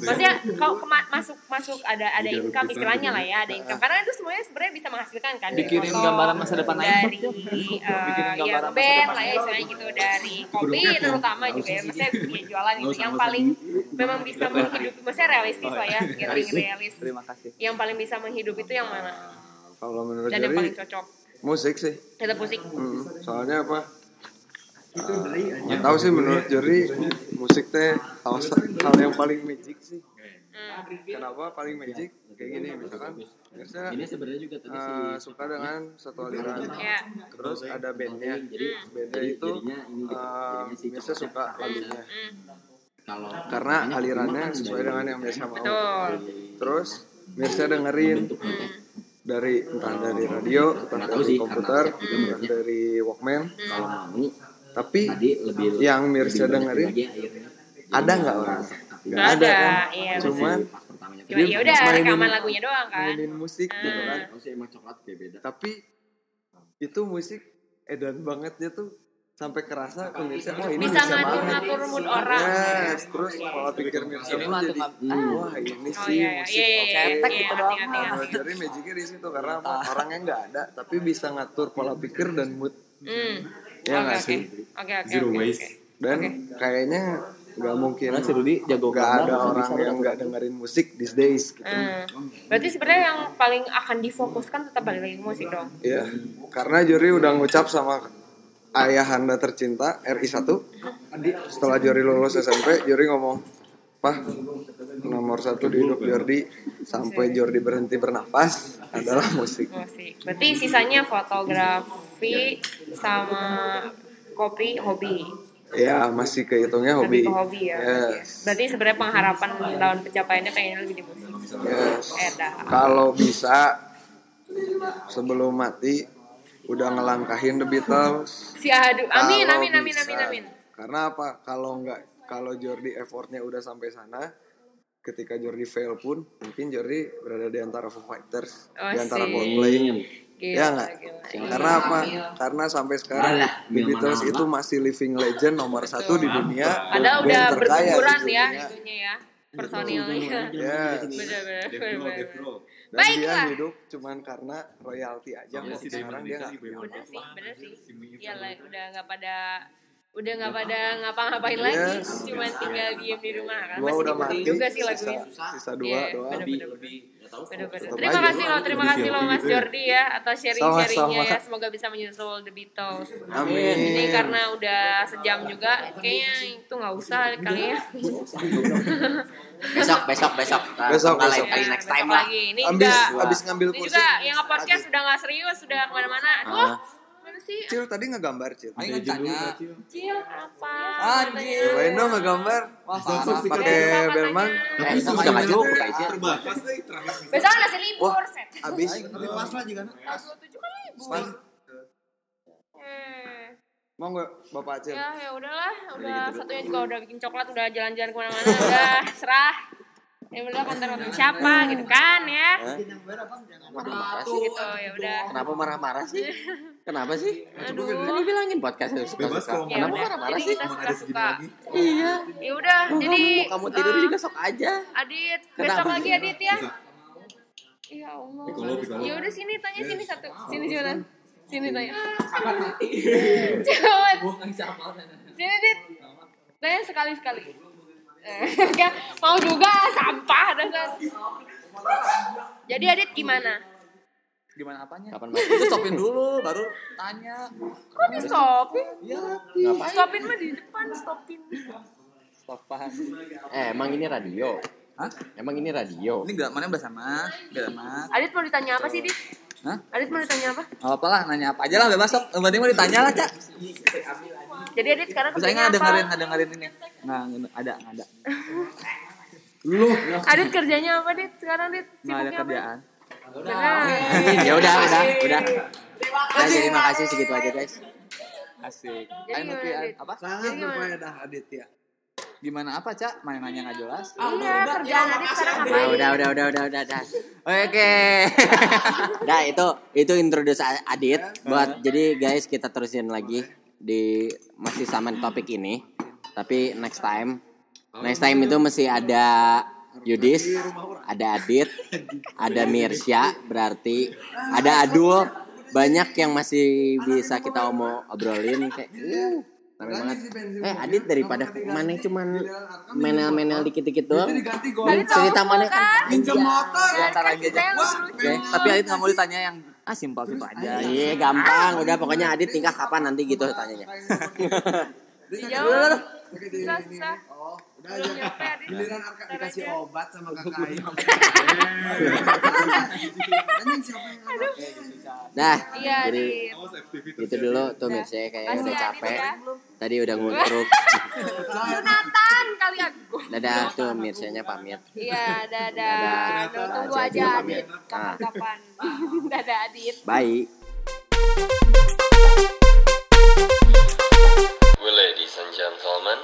Maksudnya kalau kema- masuk masuk ada ada income istilahnya lah ya, ada income. Karena itu semuanya sebenarnya bisa menghasilkan kan. Foto, gambaran masa depan dari eh, ya band lah ya istilahnya gitu dari kopi terutama juga ya. maksudnya ya, jualan itu yang paling memang bisa menghidupi maksudnya realistis lah ya realis. Terima kasih. yang paling bisa menghidupi itu yang mana? Kalau menurut dan yang paling cocok. musik sih. Tetap musik. Hmm, soalnya apa Nggak tahu sih menurut Jerry musik teh hal, hal yang paling magic sih. Hmm. kenapa paling magic? Kayak gini misalkan Mirsa Ini sebenarnya juga tadi sih eh, suka dengan satu aliran. Ya terus ada bandnya. bandnya itu eh, Mirsa suka lagunya. Hmm. kalau karena alirannya sesuai dengan yang Mirsa mau. Betul. Terus Mirsa dengerin Hmm. dari entah dari radio entah dari komputer entah dari Walkman. Kalau mau tapi tadi lebih yang Mirsa dengerin lagi akhirnya ada nggak orang? nggak ada ada, kan? iya, cuman cuma ya udah mainin- rekaman lagunya doang kan. mainin musik gitu kan. Kalau sih emang coklat kayak beda. Tapi itu musik edan bangetnya tuh sampai kerasa ke Mirsa wah ini bisa bisa ngatur banget. ngatur mood orang. Yes terus pola pikir Mirsa Ini pun mah jadi wah ini oh sih iya iya. musik iya iya oke. iya Cetek iya gitu doang. jadi magicnya di situ karena orangnya nggak ada tapi bisa ngatur pola pikir dan mood. Hmm. Ya Oke, nggak oke. sih Oke oke oke. oke. dan kayaknya nggak mungkin Karena si Rudi jago nggak gambar, ada orang yang nggak dengerin musik these days gitu Hmm. Berarti sebenarnya yang paling akan difokuskan tetap balik lagi ke musik dong. Iya, karena Juri udah ngucap sama ayahanda tercinta RI1 setelah Juri lulus SMP Juri ngomong Pah nomor satu di hidup Jordi sampai Jordi berhenti bernafas adalah musik Musik. Berarti sisanya fotografi sama kopi hobi. ya masih kehitungnya hobi ke hobi ya. berarti ya. yes, Berarti sebenarnya pengharapan dalam pencapaiannya pengen lebih di musik. yes. Eh kalau bisa sebelum mati udah ngelangkahin The Beatles Si aduh. Amin amin amin amin amin. Karena apa? Kalau nggak kalau Jordi effortnya udah sampai sana, ketika Jordi fail pun mungkin Jordi berada di antara Foo Fighters, Oh, di antara. Coldplay. Gila, ya nggak? gila. Karena apa? Karena sampai sekarang Alah, The Beatles itu masih living legend nomor satu di dunia. Padahal band udah berguguran ya dunia. itunya ya personilnya. Bener. bener. Dan Baiklah. dia hidup cuman karena royalti aja kok. Sekarang dia nggak Bener sih, bener sih. Iya lah, udah nggak pada udah nggak pada ngapa-ngapain lagi, Yes. cuma tinggal diem di rumah kan. Masih udah mati, juga sih sisa, lagunya. sisa dua doang. bener, bener, bener, bener. Tetep Terima kasih loh, terima kasih loh Mas Jordi ya atas sharing-sharingnya Sama-sama. ya. Semoga bisa menyusul The Beatles. Amin. Ini karena udah sejam juga, kayaknya itu nggak usah kali ya. besok besok besok Nah, Besok, besok. kali next time lah lagi. Ini Abis, juga, abis ngambil ini kursi. juga yang nge-podcast sudah nggak serius, sudah ke mana-mana. Aduh, mana sih? Cil tadi ngegambar Cil. Ayo tanya. Cil apa? Anjir. Cobain dong ngegambar. Wah, parah. Pakai Besok Belman. katanya. eh itu udah nggak cukup kayaknya Besok masih libur, set. Abis Pas lah juga. Tanggal 27 kan libur. Mau nggak Bapak Acil? ya ya udahlah, udah satunya juga udah bikin coklat, udah jalan-jalan ke mana-mana, udah serah. Ya udah konten-konten siapa gitu kan ya. marah-marah sih Gitu ya udah. kenapa marah-marah sih kenapa sih Aduh. Tadi bilangin podcast itu suka Bebas suka Ya kenapa udah, marah-marah sih kita Emang ada segini lagi. iya Ya udah, jadi mau kamu tidur eh, juga sok aja Adit, Kenapa besok lagi Adit ya. Ya Allah. Ya udah sini tanya sini satu. Sini Jonan. Sini tanya. Cepet. Sini Dit. Tanya sekali-sekali. Eh, kan mau juga sampah dasar. Jadi Adit gimana? Gimana apanya Kapan masuk? itu stopin dulu baru tanya Kok di stopin? iya Ngapain? Stopin mah di depan, stopin. stopan Eh, emang ini radio. Hah? Emang ini radio. ini gak mana udah sama gak sama Adit mau ditanya apa sih, Dit? Hah? Adit mau ditanya apa? Gak apa lah, nanya apa aja lah bebas sok. Yang penting mau ditanya lah, Cak. Jadi Adit sekarang kerjanya apa? dengerin, nggak dengerin ini. Nggak, nggak ada, nggak ada. Adit kerjanya apa, Dit? Sekarang, Dit? Nggak ada Sibuknya apa? Benar. ya udah, udah, udah. Nah, jadi makasih segitu aja, guys. Asik. Ayo Dit? apa? Sangat berfaedah Aditya. Gimana apa, Cak? Main nanya nggak jelas. Iya, kerjaan Adit sekarang ngapain? udah, udah, udah, udah, udah, udah. Oke. Nah, itu itu introduce Adit buat jadi guys kita terusin lagi di masih sama topik ini. Tapi next time next time itu mesti ada Yudis, ada Adit, ada Mirsya, berarti ada Adul, banyak yang masih bisa kita omong obrolin kayak uh, banget. Eh Adit daripada mana cuman menel-menel dikit-dikit doang. Cerita mana kan? Motor. Ya, aja. Saya lucu-lucu. Oke. Tapi Adit nggak mau ditanya yang ah simpel simpel aja. Iya gampang, udah pokoknya Adit nikah kapan nanti gitu tanyanya. Dijawab. Susah, susah. Oh, udah Belum aja. nyampe, Adit. Giliran Arka dikasih aja. obat sama kakak Ayu. Obat? Dah, Iya, jadi Adit. itu dulu tuh Mirsa kayaknya Kasih udah Adit capek. ya. Tadi udah ngutruk. Sunatan kalian. Dadah tuh Mirsanya pamit. Iya, dadah. Dadah. Tuh, tunggu aja Adit. Adit. Kapan-kapan. Dadah Adit. Bye. Well, ladies and gentlemen,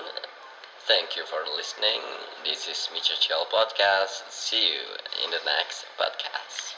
thank you for listening. This is Micha Chill Podcast. See you in the next podcast.